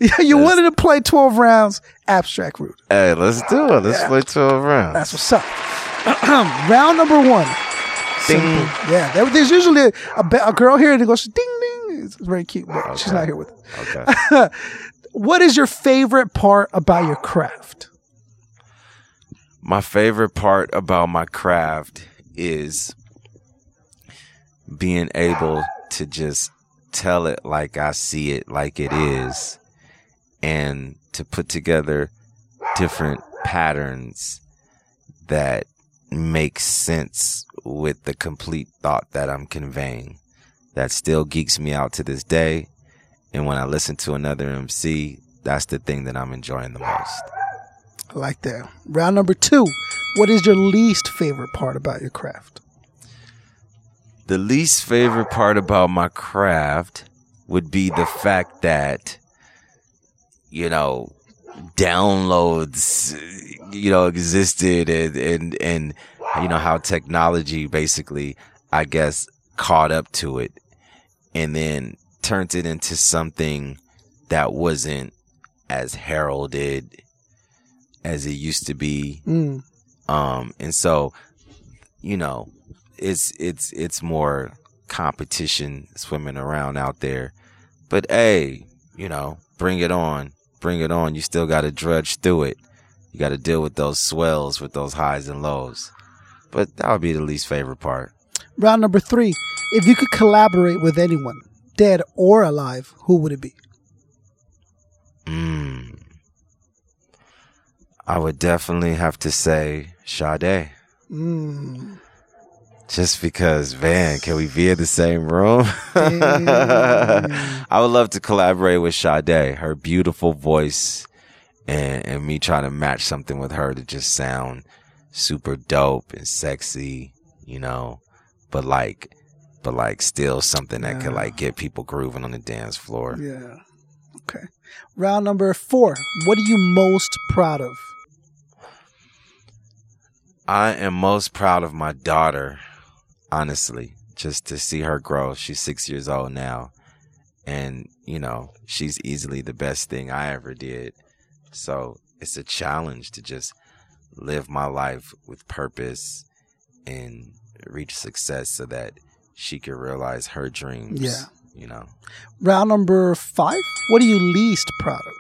you wanted to play 12 rounds, Abstract Rude. Hey, let's do it. Let's play 12 rounds. That's what's up. Round number one. Simple. Yeah, there, there's usually a, a, a girl here and it goes ding ding. It's very cute, but she's not here with us. Okay. What is your favorite part about your craft? My favorite part about my craft is being able to just tell it like I see it, like it is, and to put together different patterns that make sense with the complete thought that I'm conveying. That still geeks me out to this day. And when I listen to another MC, that's the thing that I'm enjoying the most. I like that. Round number two. What is your least favorite part about your craft? The least favorite part about my craft would be the fact that, you know, downloads, you know, existed and, and, and, you know, how technology basically, I guess, caught up to it and then turned it into something that wasn't as heralded as it used to be. Mm. Um, and so, you know, it's it's it's more competition swimming around out there. But hey, you know, bring it on, bring it on. You still got to drudge through it. You got to deal with those swells, with those highs and lows. But that would be the least favorite part. Round number three. If you could collaborate with anyone, dead or alive, who would it be? Mm. I would definitely have to say Sade. Mm. Just because, man, can we be in the same room? I would love to collaborate with Sade. Her beautiful voice and, and me trying to match something with her to just sound super dope and sexy, you know, but like, but like still something that could like get people grooving on the dance floor. Yeah. Okay. Round number four. What are you most proud of? I am most proud of my daughter, honestly, just to see her grow. She's six years old now. And, you know, she's easily the best thing I ever did. So it's a challenge to just live my life with purpose and reach success so that she can realize her dreams. Yeah. You know, Round number five. What are you least proud of?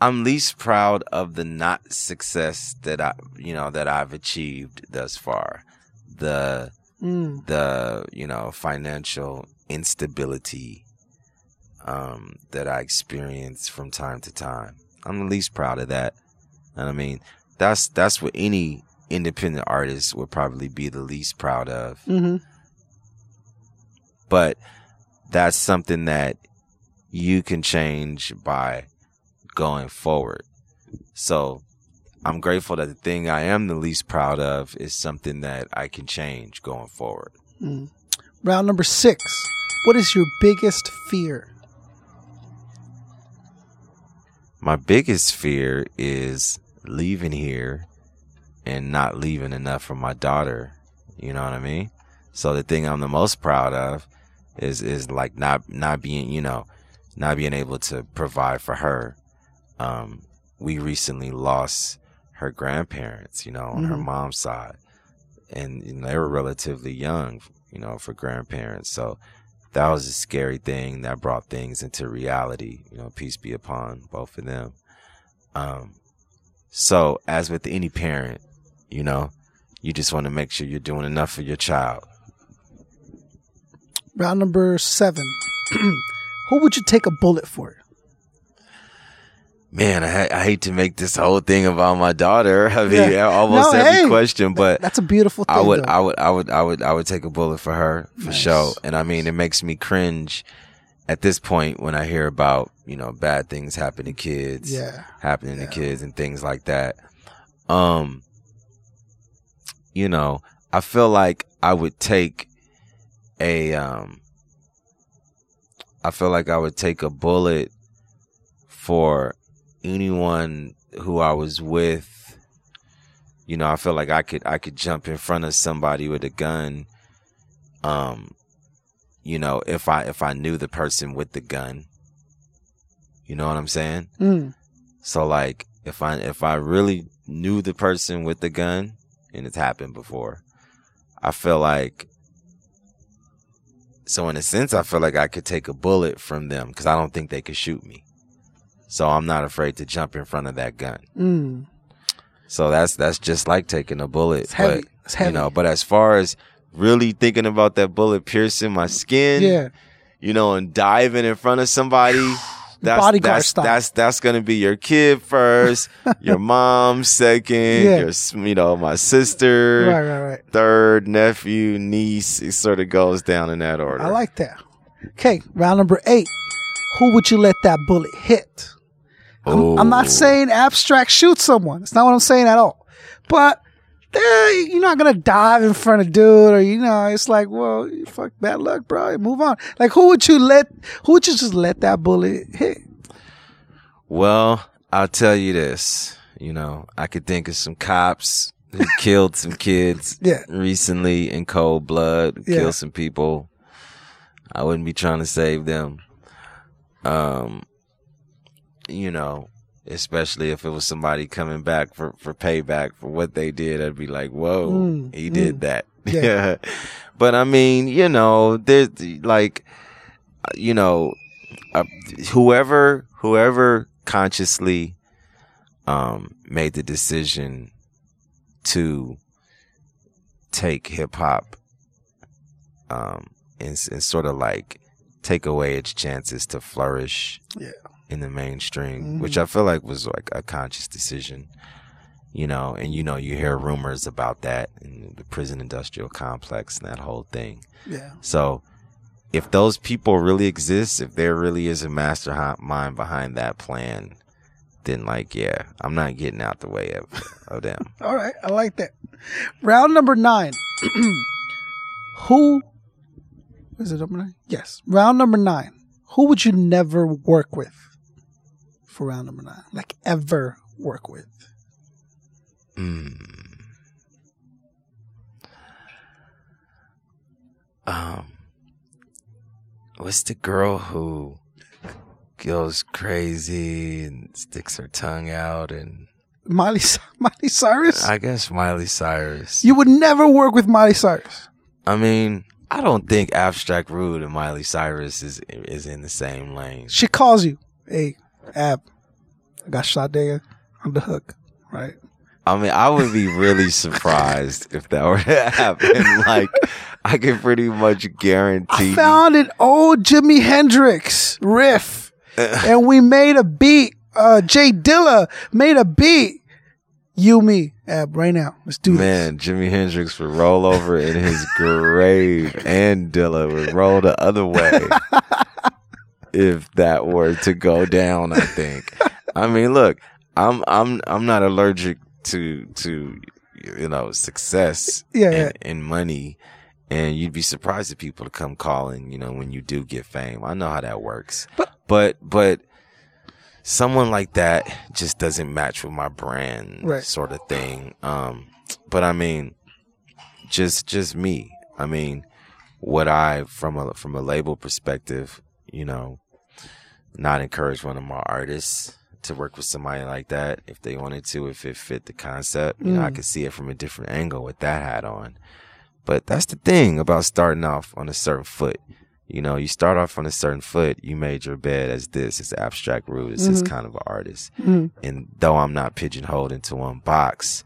I'm least proud of the not success that I, you know, that I've achieved thus far. The, Mm. the you know financial instability um, that I experience from time to time. I'm the least proud of that. And I mean, that's that's what any independent artist would probably be the least proud of. hmm But that's something that you can change by going forward. So I'm grateful that the thing I am the least proud of is something that I can change going forward. Mm. Round number six. What is your biggest fear? My biggest fear is leaving here and not leaving enough for my daughter. You know what I mean? So the thing I'm the most proud of is is like not not being, you know, not being able to provide for her. Um we recently lost her grandparents, you know, on her Mhm. mom's side. And you know, they were relatively young, you know, for grandparents. So that was a scary thing that brought things into reality. You know, peace be upon both of them. Um, so as with any parent, you know, you just want to make sure you're doing enough for your child. Round number seven. Who would you take a bullet for? Man, I, ha- I hate to make this whole thing about my daughter. I mean, Yeah. almost No, every hey, question, but That's a beautiful thing. I would, though. I would, I would, I would, I would take a bullet for her for Nice. sure. And I mean, it makes me cringe at this point when I hear about you know bad things happen to kids, Yeah. happening Yeah. to kids and things like that. Um, you know, I feel like I would take a um, I feel like I would take a bullet for anyone who I was with you know, I felt like I could I could jump in front of somebody with a gun. Um, you know, if I if I knew the person with the gun. You know what I'm saying? Mm. So like if I if I really knew the person with the gun, and it's happened before, I feel like so in a sense I feel like I could take a bullet from them because I don't think they could shoot me. So I'm not afraid to jump in front of that gun. Mm. So that's that's just like taking a bullet. But you know, but as far as really thinking about that bullet piercing my skin, Yeah. you know, and diving in front of somebody. That's, that's, style. that's that's gonna be your kid first, your mom second, Yeah. your you know my sister Right, right, right. third, nephew, niece. It sort of goes down in that order. I like that. Okay, round number eight. Who would you let that bullet hit? I'm, I'm not saying abstract shoot someone. It's not what I'm saying at all. But you're not gonna dive in front of dude, or you know, it's like, well, fuck, bad luck, bro. Move on. Like, who would you let? Who would you just let that bullet hit? Well, I'll tell you this. You know, I could think of some cops who killed some kids Yeah. recently in cold blood, Yeah. killed some people. I wouldn't be trying to save them. Um, you know, especially if it was somebody coming back for, for payback for what they did, I'd be like, whoa, Mm, he did that. Yeah. But I mean, you know, there's like, you know, uh, whoever, whoever consciously, um, made the decision to take hip hop, um, and, and sort of like take away its chances to flourish Yeah. In the mainstream, Mhm. which I feel like was like a conscious decision, you know, and you know, you hear rumors about that in the prison industrial complex and that whole thing. Yeah. So if those people really exist, if there really is a mastermind behind that plan, then like, yeah, I'm not getting out the way of, of them. All right, I like that. Round number nine. Who is it number nine? Yes. Round number nine. Who would you never work with for round number nine? Like ever work with? Mm. Um, what's the girl who goes crazy and sticks her tongue out and Miley Miley Cyrus? I guess Miley Cyrus. you would never work with Miley Cyrus. I mean, I don't think Abstract Rude and Miley Cyrus is is in the same lane. She calls you, hey, Ab, I got Sade on the hook, right? I mean, I would be really surprised if that were to happen. Like, I can pretty much guarantee. I found an old Jimi Hendrix riff, and we made a beat. Uh, Jay Dilla made a beat. You, me, Ab, right now. Let's do this. Man, Jimi Hendrix would roll over in his grave, and Dilla would roll the other way if that were to go down. I think. I mean, look, I'm I'm I'm not allergic to to you know success Yeah, and, yeah. and money, and you'd be surprised if people to come calling. You know, when you do get fame, I know how that works. But- but but someone like that just doesn't match with my brand Right. sort of thing. Um, but I mean, just just me. I mean, what I from a from a label perspective, you know, not encourage one of my artists to work with somebody like that if they wanted to, if it fit the concept. You know, I Mm. could see it from a different angle with that hat on. But that's the thing about starting off on a certain foot. You know, you start off on a certain foot, you made your bed as this, as Abstract Rude, as this Mhm. kind of an artist. Mhm. And though I'm not pigeonholed into one box,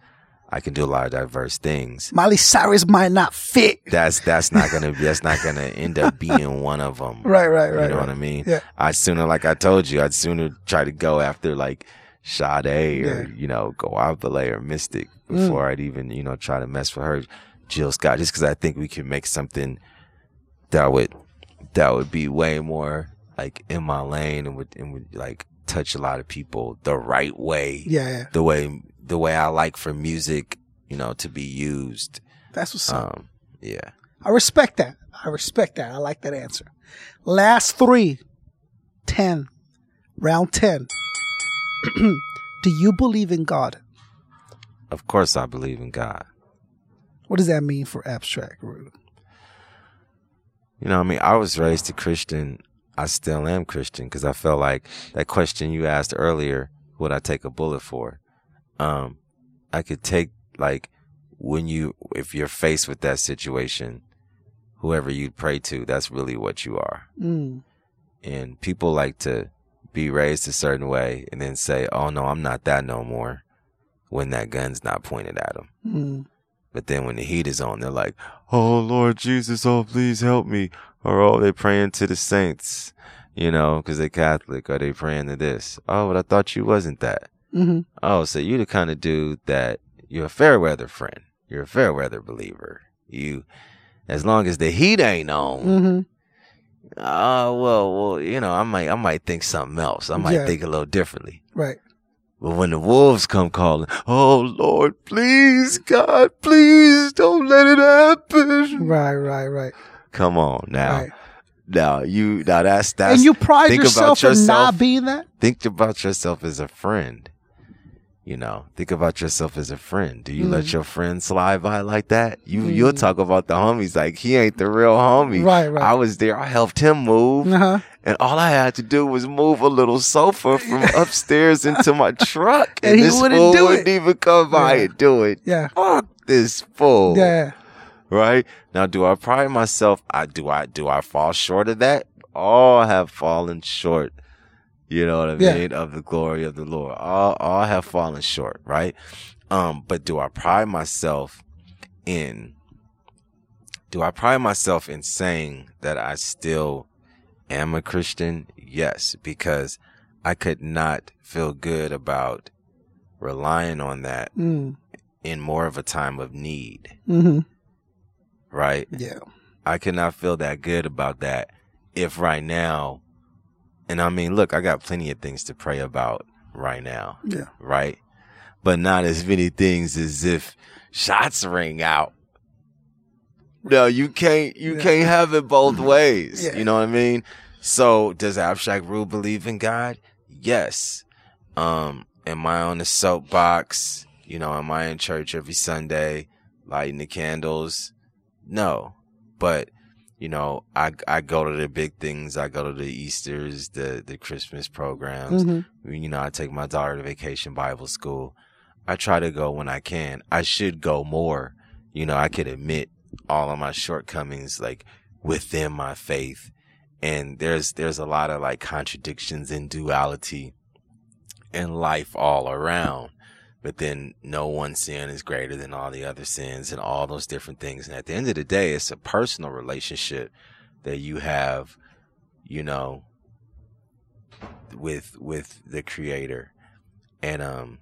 I can do a lot of diverse things. Miley Cyrus might not fit. That's that's not gonna that's not gonna end up being one of them. Right, right, right, You know right. what I mean? Yeah. I'd sooner, like I told you, I'd sooner try to go after like Sade or Yeah. you know Goapele or Mystic Mm. before I'd even you know try to mess with her, Jill Scott, just because I think we can make something that would that would be way more like in my lane and would and would like touch a lot of people the right way. Yeah, yeah. The way the way I like for music, you know, to be used. That's what's up. Um, yeah. I respect that. I respect that. I like that answer. Last three. Ten. Round ten. Do you believe in God? Of course, I believe in God. What does that mean for abstract? Rude? You know, I mean, I was raised a Christian. I still am Christian because I felt like that question you asked earlier, would I take a bullet for? Um, I could take like when you if you're faced with that situation, whoever you pray to, that's really what you are. Mm. And people like to be raised a certain way and then say, "Oh no, I'm not that no more," when that gun's not pointed at them. Mm. But then when the heat is on, they're like, "Oh Lord Jesus, oh please help me," or "Oh they praying to the saints," you know, because they're Catholic, or they praying to this. Oh, but I thought you wasn't that. Hmm Oh, so you the kind of dude that you're a fair weather friend. You're a fair weather believer. You, as long as the heat ain't on. hmm Oh well, well, you know, I might, I might think something else. I might Yeah. think a little differently. Right. But when the wolves come calling, oh Lord, please, God, please don't let it happen. Right. Right. Right. Come on now, Right. now you, now that's that's. and you pride think yourself about in not being that. think about yourself as a friend. You know, think about yourself as a friend. Do you Mm. let your friend slide by like that? You you'll talk about the homies like he ain't the real homie. Right, right. I was there. I helped him move, Uh-huh. and all I had to do was move a little sofa from upstairs into my truck, And he this wouldn't fool wouldn't even come by Yeah. and do it. Yeah. Fuck this fool Yeah. right now do i pride myself i do i do i fall short of that all have fallen short you know what i Yeah. mean? Of the glory of the lord. All all have fallen short right? Um but do i pride myself in do i pride myself in saying that i still am a christian? Yes because i could not feel good about relying on that Mm. in more of a time of need. Hmm right? Yeah. I cannot feel that good about that if right now, and I mean, look, I got plenty of things to pray about right now, Yeah. right? But not as many things as if shots ring out. No, you can't, you Yeah. can't have it both ways. Yeah. You know what I mean? So does Abstract Rude believe in God? Yes. Um, am I on the soapbox? You know, am I in church every Sunday, lighting the candles? No, but you know, I I go to the big things. I go to the Easter's, the the Christmas programs. hmm You know, I take my daughter to vacation Bible school. I try to go when I can. I should go more. You know, I could admit all of my shortcomings, like within my faith, and there's there's a lot of like contradictions and duality in life all around but then no one sin is greater than all the other sins and all those different things. And at the end of the day, it's a personal relationship that you have, you know, with, with the creator. And, um,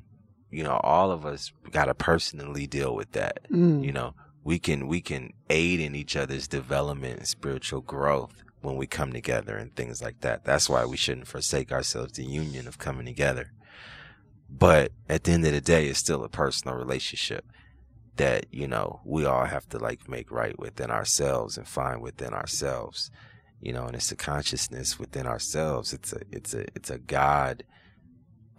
you know, all of us got to personally deal with that. Mm. You know, we can, we can aid in each other's development and spiritual growth when we come together and things like that. That's why we shouldn't forsake ourselves, the union of coming together. But at the end of the day, it's still a personal relationship that, you know, we all have to like make right within ourselves and find within ourselves. You know, and it's a consciousness within ourselves. It's a it's a it's a God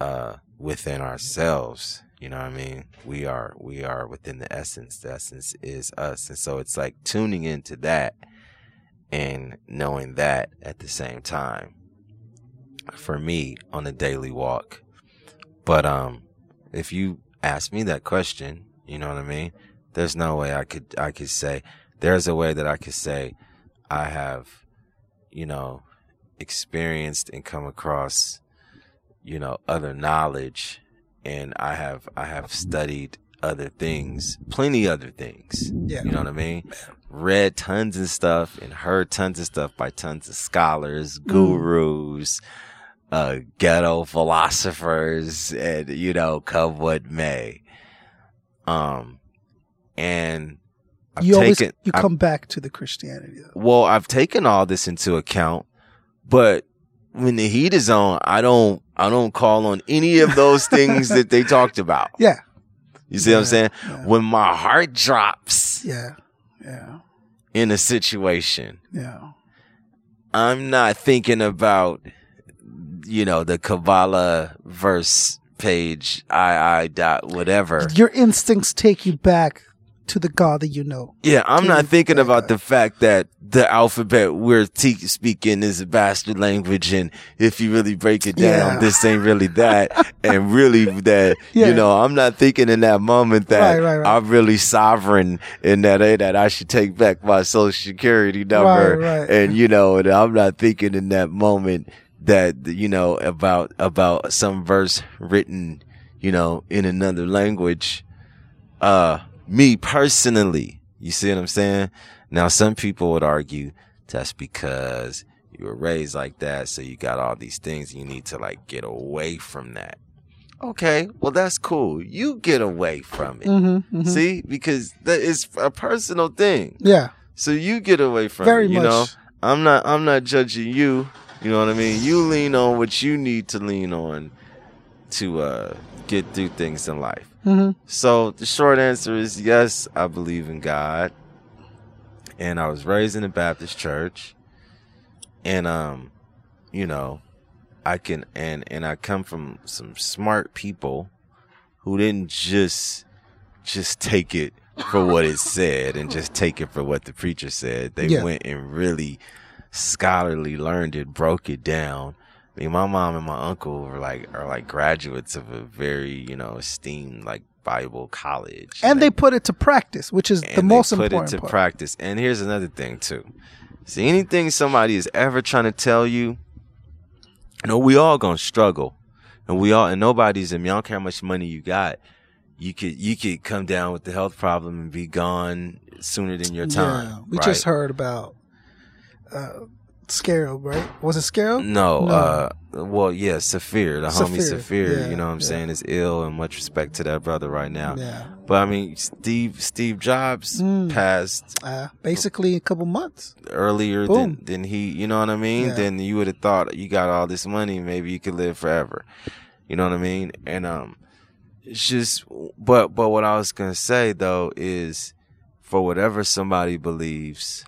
uh within ourselves. You know what I mean? We are we are within the essence. The essence is us. And so it's like tuning into that and knowing that at the same time. For me on a daily walk. But um, if you ask me that question, you know what I mean. There's no way I could I could say. There's a way that I could say I have, you know, experienced and come across, you know, other knowledge, and I have I have studied other things, plenty other things. Yeah. You know what I mean? Read tons of stuff and heard tons of stuff by tons of scholars, gurus, uh, ghetto philosophers, and you know, come what may. Um, and I've you always taken, you I've- come back to the Christianity. Though. well, I've taken all this into account, but when the heat is on, I don't, I don't call on any of those things that they talked about. Yeah. You see what I'm saying? yeah. When my heart drops Yeah. Yeah. in a situation, Yeah. I'm not thinking about, you know, the Kabbalah verse page, I, I dot whatever. Your instincts take you back to the God that you know. Yeah, I'm not thinking about guy. the fact that the alphabet we're te- speaking is a bastard language, and if you really break it down, Yeah. this ain't really that, and really that. Yeah. You know, I'm not thinking in that moment that Right, right, right. I'm really sovereign in that eh, that I should take back my social security number, Right, right. and you know, and I'm not thinking in that moment that you know about about some verse written, you know, in another language uh me personally. You see what i'm saying? Now some people would argue that's because you were raised like that so you got all these things you need to like get away from that. Okay well that's cool. You get away from it. Mm-hmm, see? Because that is a personal thing. Yeah. so you get away from Very it you much. know i'm not i'm not judging you you know what i mean you lean on what you need to lean on to uh get through things in life Mm-hmm. so the short answer is yes, I believe in God. And I was raised in a Baptist church. And um, you know, I can and and I come from some smart people who didn't just just take it for what it said and just take it for what the preacher said. They Yeah. went and really scholarly learned it, broke it down. I mean, my mom and my uncle were like are like graduates of a very you know esteemed like Bible college, And they put it to practice, which is the and most put important it to part. practice. And here's another thing too. See, anything somebody is ever trying to tell you, you know, we all gonna struggle, and we all, and nobody's. I mean, I don't care how much money you got. You could you could come down with the health problem and be gone sooner than your time. Yeah, we right? just heard about uh, Scarab, right? Was it Scarab? No, No. uh, well, yeah, Saafir, the homie Saafir, yeah, you know what I'm yeah. saying, is ill, and much respect to that brother right now. Yeah. But I mean, Steve Steve Jobs Mm. passed Uh, basically, a couple months. earlier Boom. than than he, you know what I mean? Yeah. Then you would have thought you got all this money, maybe you could live forever. You know what I mean? And um, it's just, but but what I was gonna say though is, for whatever somebody believes,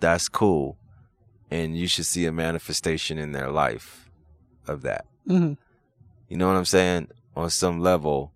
that's cool, and you should see a manifestation in their life of that. hmm You know what I'm saying? On some level,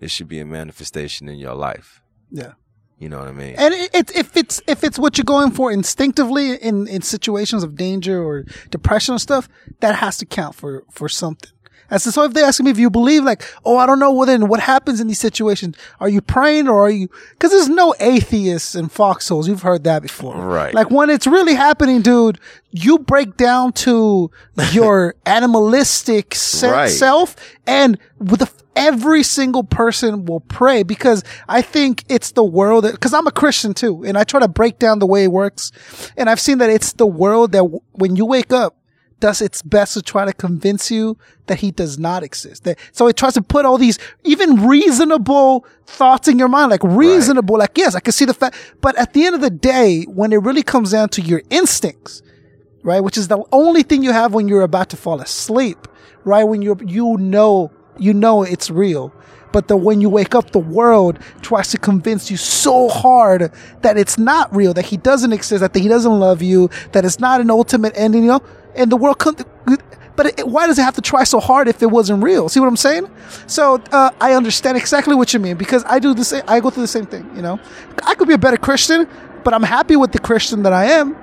it should be a manifestation in your life. Yeah. You know what I mean? And it, it, if it's if it's what you're going for instinctively in, in situations of danger or depression or stuff, that has to count for for something. And so, so if they ask me if you believe, like, oh, I don't know, well then what happens in these situations? Are you praying or are you? Because there's no atheists in foxholes. You've heard that before, Right. Like when it's really happening, dude, you break down to your animalistic se- Right. self, and with the every single person will pray because I think it's the world that, cause I'm a Christian too, and I try to break down the way it works. And I've seen that it's the world that w- when you wake up, does its best to try to convince you that he does not exist. That, so it tries to put all these even reasonable thoughts in your mind, like reasonable, like, yes, I can see the fact, but at the end of the day, when it really comes down to your instincts, right? Which is the only thing you have when you're about to fall asleep, right? When you're, you know, you know it's real. But the, when you wake up, the world tries to convince you so hard that it's not real, that he doesn't exist, that he doesn't love you, that it's not an ultimate ending, you know? And the world could, but it, why does it have to try so hard if it wasn't real? See what I'm saying? So, uh, I understand exactly what you mean because I do the same, I go through the same thing, you know? I could be a better Christian, but I'm happy with the Christian that I am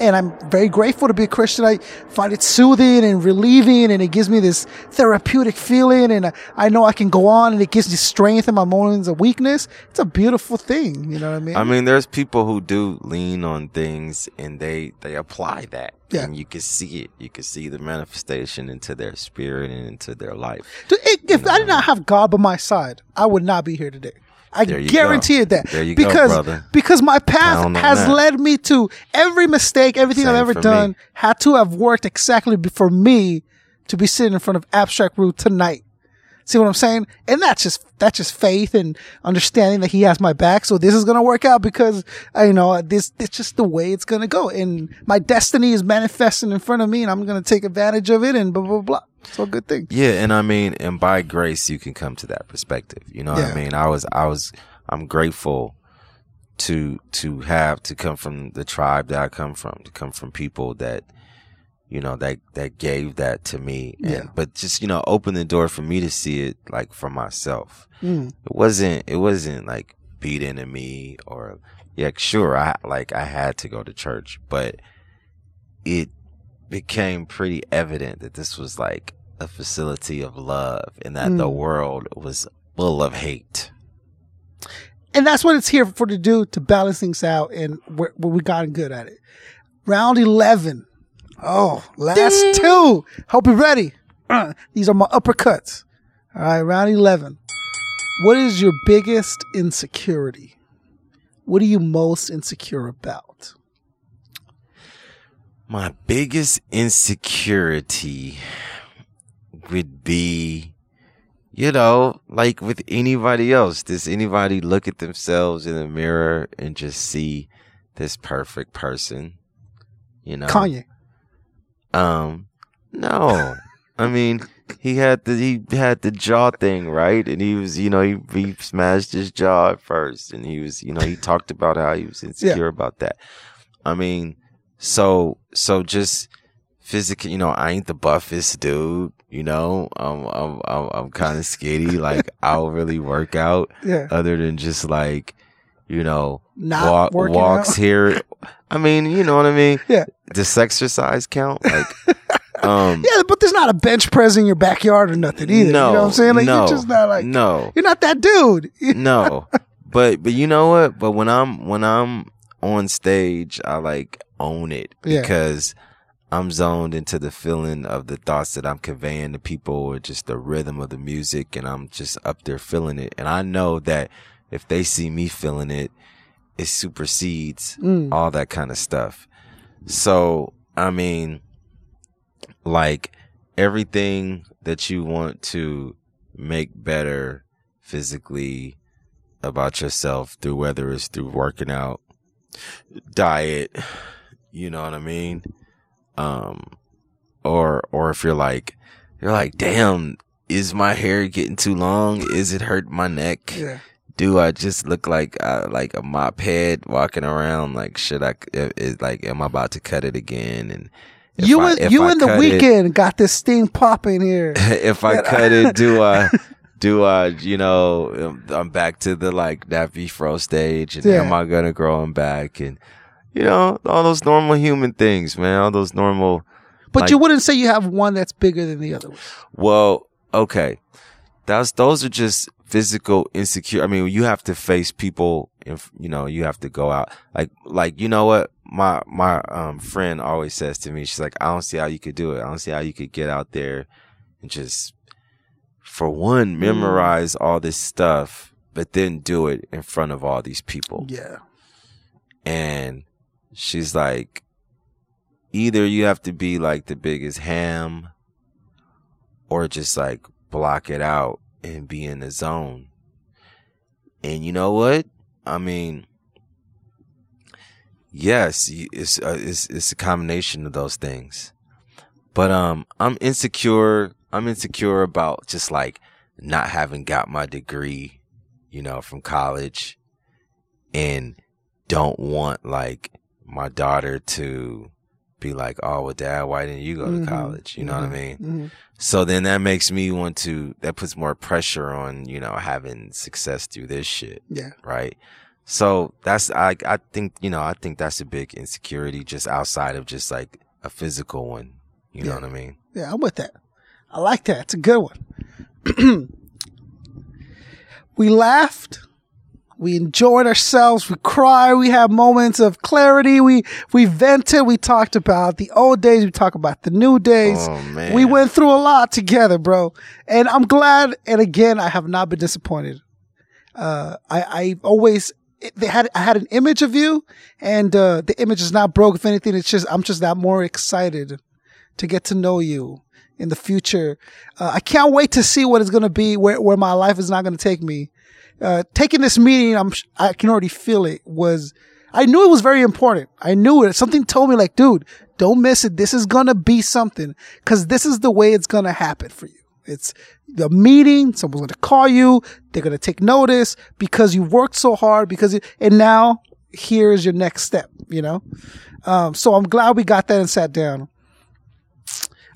and I'm very grateful to be a Christian. I find it soothing and relieving, and it gives me this therapeutic feeling. And I, I know I can go on, and it gives me strength in my moments of weakness. It's a beautiful thing, you know what I mean? I mean, there's people who do lean on things and they they apply that. Yeah. And you can see it. You can see the manifestation into their spirit and into their life. Dude, it- if I did not have God by my side, I would not be here today. I guarantee go. it that you go, because because my path has that. led me to every mistake, everything I've ever done me. had to have worked exactly for me to be sitting in front of Abstract Rude tonight. See what I'm saying? And that's just that's just faith and understanding that he has my back. So this is gonna work out because uh, you know this it's just the way it's gonna go. And my destiny is manifesting in front of me, and I'm gonna take advantage of it. And blah blah blah. It's all good thing. Yeah, and I mean, and by grace you can come to that perspective. You know what I mean? I was I was I'm grateful to to have to come from the tribe that I come from, to come from people that you know that that gave that to me and Yeah. but just you know open the door for me to see it like for myself Mm. it wasn't it wasn't like beat into me or yeah, sure, I like I had to go to church, but it became pretty evident that this was like a facility of love and that the world was full of hate. and that's what it's here for to do to balance things out, and we're, we gotten good at it. Round eleven. Oh, last two. Hope you're ready. Uh, these are my uppercuts. All right, round eleven. What is your biggest insecurity? What are you most insecure about? My biggest insecurity would be, you know, like with anybody else. Does anybody look at themselves in the mirror and just see this perfect person? You know, Kanye. Um, no. I mean, he had the he had the jaw thing right, and he was, you know, he, he smashed his jaw at first, and he was, you know, he talked about how he was insecure about that. I mean, so so just physically, you know, I ain't the buffest dude. You know, um, I'm I'm I'm kind of skinny. like I'll really work out, Yeah. other than just like, you know, Not walk, walks out. here. I mean, you know what I mean. Yeah. Does exercise count? Like, um, Yeah, but there's not a bench press in your backyard or nothing either. no, you know what I'm saying? Like no, you're just not like no, you're not that dude. no. But but you know what? But when I'm when I'm on stage, I like own it Yeah. because I'm zoned into the feeling of the thoughts that I'm conveying to people or just the rhythm of the music and I'm just up there feeling it. And I know that if they see me feeling it, it supersedes Mm. all that kind of stuff. So, I mean, like everything that you want to make better physically about yourself through whether it's through working out, diet, you know what I mean? Um, or, or if you're like, you're like, damn, is my hair getting too long? Is it hurt my neck? Yeah. Do I just look like uh, like a mop head walking around? Like, should I? Is like, am I about to cut it again? And if you I- and you I and the cut it- weekend got this thing popping here. if I cut it, do I, do I, you know, um, I'm back to the like that fro stage, and Yeah. am I gonna grow them back? And you know, all those normal human things, man. All those normal. But like- you wouldn't say you have one that's bigger than the other. one. Well, okay, that's those are just physical insecure. I mean, you have to face people, and you know, you have to go out. Like, like you know what my my um friend always says to me. She's like, I don't see how you could do it. I don't see how you could get out there and just, for one, memorize all this stuff, but then do it in front of all these people Yeah. and she's like either you have to be like the biggest ham or just like block it out and be in the zone. And you know what? I mean yes it's uh, it's it's a combination of those things. But um i'm insecure i'm insecure about just like not having got my degree you know from college and don't want like my daughter to be like, oh, well, dad, why didn't you go to Mhm. college? You know what I mean? Mhm. So then that makes me want to, that puts more pressure on, you know, having success through this shit. Yeah. Right. So that's, I, I think, you know, I think that's a big insecurity just outside of just like a physical one. You know what I mean? Yeah, I'm with that. I like that. It's a good one. we laughed. We enjoyed ourselves. We cried. We had moments of clarity. We we vented. We talked about the old days. We talked about the new days. Oh, man. We went through a lot together, bro. And I'm glad. And again, I have not been disappointed. Uh, I I always they had I had an image of you, and uh, the image is not broke. If anything, it's just I'm just that more excited to get to know you in the future. Uh, I can't wait to see what it's going to be, where, where my life is not going to take me. Uh, taking this meeting, I'm, I can already feel it was, I knew it was very important. I knew it. Something told me like, dude, don't miss it. This is going to be something because this is the way it's going to happen for you. It's the meeting. Someone's going to call you. They're going to take notice because you worked so hard because, it, and now here's your next step, you know? Um, so I'm glad we got that and sat down.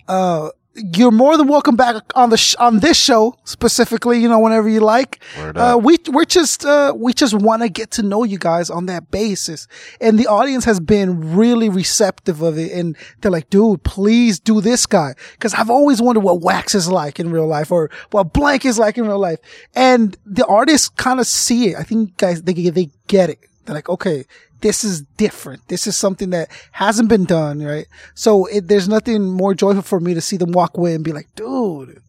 Uh, you're more than welcome back on the sh- on this show specifically. You know, whenever you like. Uh, we we're just uh, we just want to get to know you guys on that basis, and the audience has been really receptive of it, and they're like, "Dude, please do this guy," because I've always wondered what Wax is like in real life, or what Blank is like in real life, and the artists kind of see it. I think guys they they get it. They're like, okay, this is different. This is something that hasn't been done, right? So it, there's nothing more joyful for me to see them walk away and be like, dude,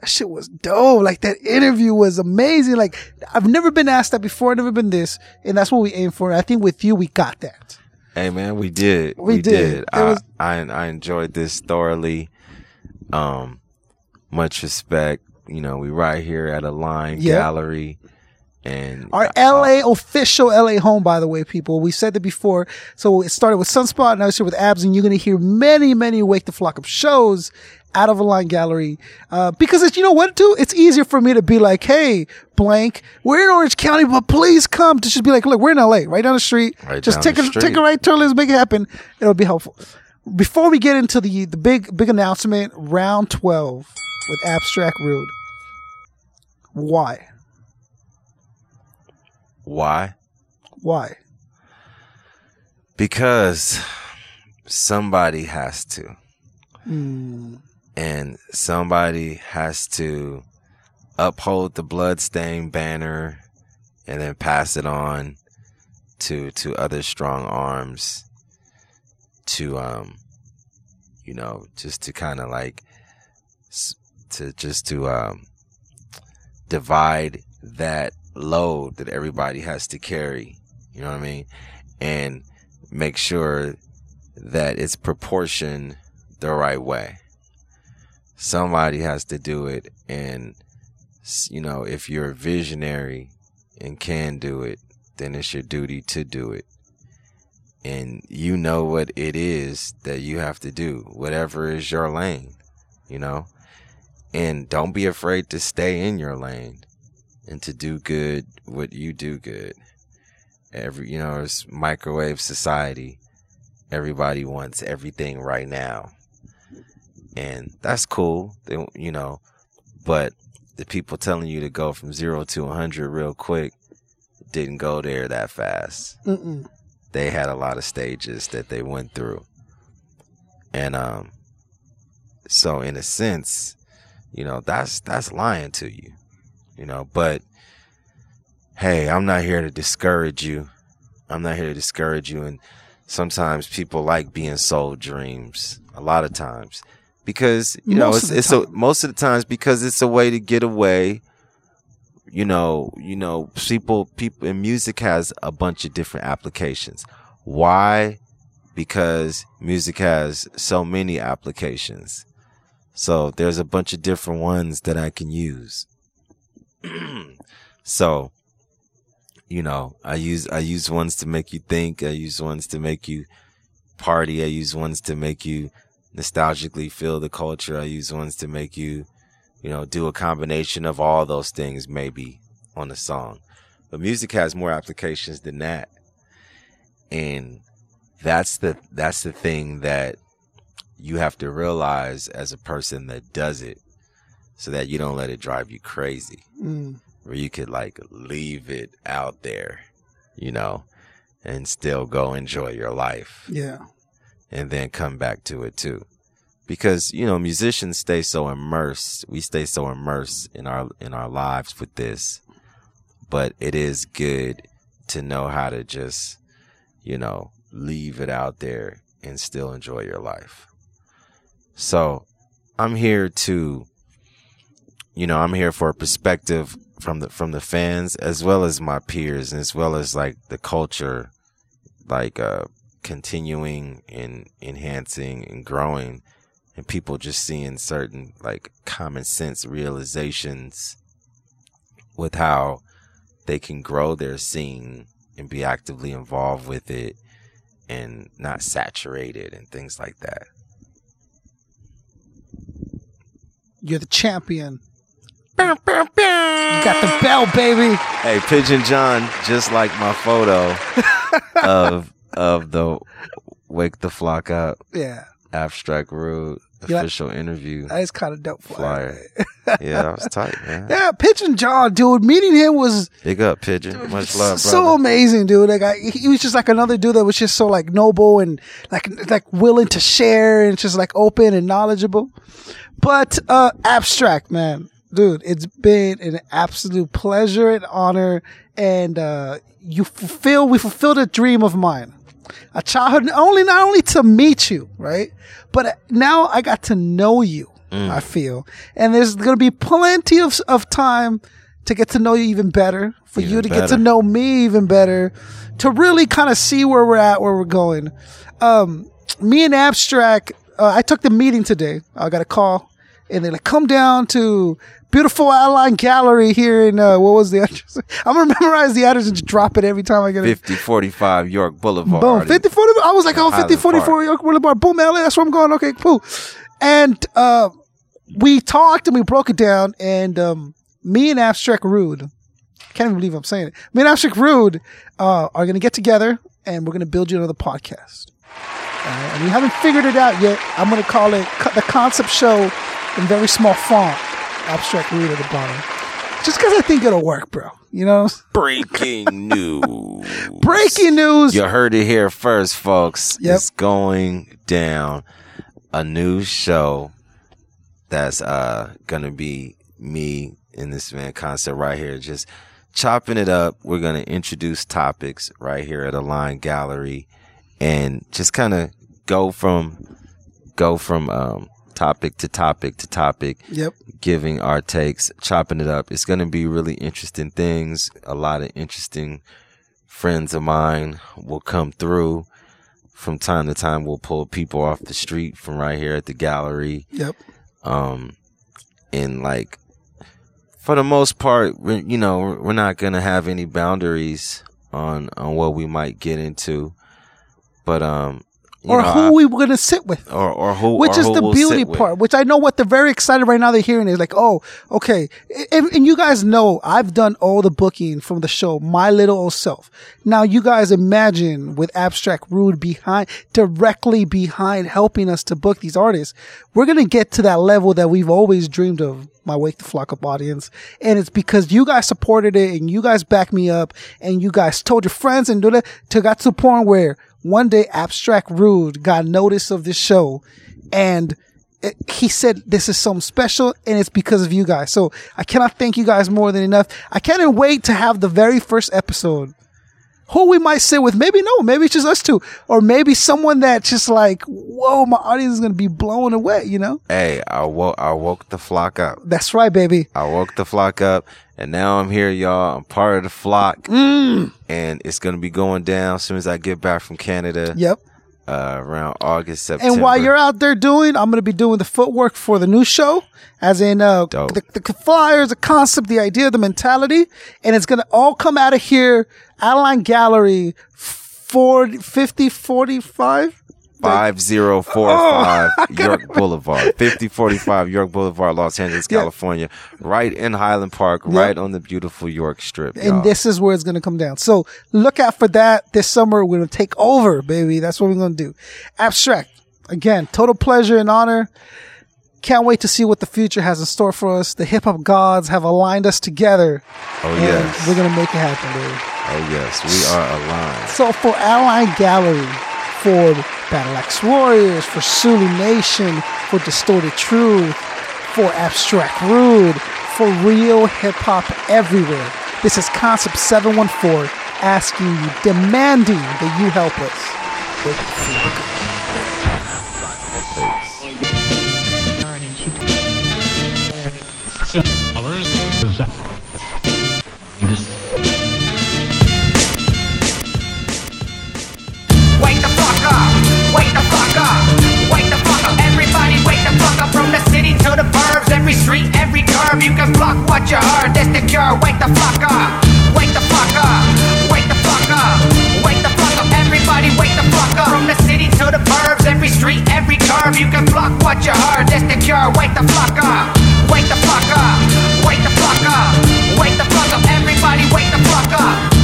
that shit was dope. Like that interview was amazing. Like I've never been asked that before. I've never been this. And that's what we aim for. I think with you, we got that. Hey man, we did. We did. It I, was- I I enjoyed this thoroughly. Um, much respect. You know, we right here at Align Yep. gallery, and Our LA official LA home, by the way, people. We said that before. So it started with Sunspot, now it's here with Abs, and you're going to hear many, many Wake the Flock Up shows out of Align gallery. Uh, because it's, you know what, too? It's easier for me to be like, hey, blank, we're in Orange County, but please come to just be like, look, we're in LA, right down the street. Right just take a, take a right turn, let's make it happen. It'll be helpful. Before we get into the, the big, big announcement, round 12 with Abstract Rude. Why? Why? Why? Because somebody has to. And somebody has to uphold the bloodstained banner and then pass it on to to other strong arms to um you know just to kind of like to just to um divide that load that everybody has to carry you know what i mean and make sure that it's proportioned the right way. Somebody has to do it. And, you know, if you're a visionary and can do it, then it's your duty to do it. And you know what it is that you have to do, whatever is your lane, you know? And don't be afraid to stay in your lane and to do good what you do good. Every you know it's microwave society. Everybody wants everything right now. And that's cool they, you know but the people telling you to go from 0 to 100 real quick didn't go there that fast. Mm-mm. they had a lot of stages that they went through. And um so in a sense you know that's that's lying to you you know but hey i'm not here to discourage you. I'm not here to discourage you. And sometimes people like being sold dreams a lot of times because you know Most it's, of the it's a, most of the times because it's a way to get away. You know you know people people and music has a bunch of different applications. Why? Because music has so many applications. So there's a bunch of different ones that i can use so you know i use i use ones to make you think. I use ones to make you party. I use ones to make you nostalgically feel the culture. I use ones to make you you know do a combination of all those things maybe on a song. But music has more applications than that. And that's the that's the thing that you have to realize as a person that does it so that you don't let it drive you crazy Mm. where you could like leave it out there you know and still go enjoy your life Yeah. and then come back to it too because you know musicians stay so immersed we stay so immersed in our in our lives with this but it is good to know how to just you know leave it out there and still enjoy your life so i'm here to you know i'm here for a perspective from the from the fans as well as my peers and as well as like the culture like uh continuing and enhancing and growing and people just seeing certain like common sense realizations with how they can grow their scene and be actively involved with it and not saturated and things like that. You're the champion. You got the bell, baby. Hey, Pigeon John, just like my photo of of the Wake the Flock Up Yeah. abstract rude. You like- official interview That is kind of dope. Flyer. flyer. yeah, that was tight, man. Yeah, Pigeon John, dude. Meeting him was Big up, Pigeon. Much love, so amazing, dude. Like I, he was just like another dude that was just so like noble and like like willing to share and just like open and knowledgeable. But uh abstract, man, dude, it's been an absolute pleasure and honor, and uh you fulfill we fulfilled a dream of mine. A childhood, only not only to meet you, right, but now I got to know you. Mm. I feel, and there's going to be plenty of of time to get to know you even better, for you Even to get to know me even better, to really kind of see where we're at, where we're going. Um, me and Abstract, uh, I took the meeting today. I got a call, and they're like, "Come down to beautiful Align Gallery here in uh, what was the address? I'm gonna memorize the address and just drop it every time I get it. 5045 York Boulevard. Boom. 50 40. I was like, oh, Highland 50 44 Park. York Boulevard. Boom, LA. That's where I'm going. Okay, cool. And uh, we talked and we broke it down. And um, me and Abstract Rude, can't even believe I'm saying it. Me and Abstract Rude uh, are going to get together and we're going to build you another podcast. Right? And we haven't figured it out yet. I'm going to call it the concept show in very small font. Abstract Rude at the bottom. Just because I think it'll work, bro. You know? Breaking news. Breaking news. You heard it here first, folks. Yep. It's going down. A new show that's uh gonna be me in this man concept right here, just chopping it up. We're gonna introduce topics right here at Align Gallery and just kind of go from go from um topic to topic to topic Yep. giving our takes, chopping it up. It's going to be really interesting things. A lot of interesting friends of mine will come through. From time to time, we'll pull people off the street from right here at the gallery. Yep. Um, and like, for the most part, we're, you know, we're not going to have any boundaries on, on what we might get into. But, um, Or know, who I- we were going to sit with. or, or who, which or is who the we'll beauty with. part which i know what they're very excited right now they're hearing is like oh okay and, and you guys know i've done all the booking from the show my little old self now you guys imagine with abstract rude behind directly behind helping us to book these artists we're going to get to that level that we've always dreamed of my wake the flock up audience and it's because you guys supported it and you guys backed me up and you guys told your friends and do that to got to the point where one day abstract rude got notice of this show and it, he said this is something special and it's because of you guys. So i cannot thank you guys more than enough. I can't wait to have the very first episode. Who we might sit with maybe no maybe it's just us two or maybe someone that just like whoa my audience is gonna be blown away you know? Hey, I woke, I woke the flock up. that's right baby. I woke the flock up, and now I'm here, y'all. I'm part of the flock, Mm. and it's gonna be going down as soon as I get back from Canada. yep Uh, around August, September. And while you're out there doing, I'm going to be doing the footwork for the new show, as in uh, the, the flyers, the concept, the idea, the mentality, and it's going to all come out of here. Adeline Gallery, 40, 50, 45. Five zero four five oh, York Boulevard, fifty forty five York Boulevard, Los Angeles, Yeah. California, right in Highland Park, right on the beautiful York Strip. And y'all. this is where it's going to come down. So look out for that this summer. We're going to take over, baby. That's what we're going to do. Abstract. Again, total pleasure and honor. Can't wait to see what the future has in store for us. The hip hop gods have aligned us together. oh and yes, We're going to make it happen, baby. oh yes, we are aligned. So for Align Gallery, for Battleaxe Warriors, for Zulu Nation, for Distorted Truth, for Abstract Rude, for real hip hop everywhere. This is Concept 714 asking you, demanding that you help us. to the burbs, every street, every curb. You can fuck what you heard, that's the cure. Wake the fuck up, wake the fuck up, wake the fuck up, wake the fuck up. Everybody, wake the fuck up. From the city to the burbs, every street, every curb. You can block what you heard, that's the cure. Wake the fuck up, wake the fuck up, wake the fuck up, wake the fuck up. Everybody, wake the fuck up.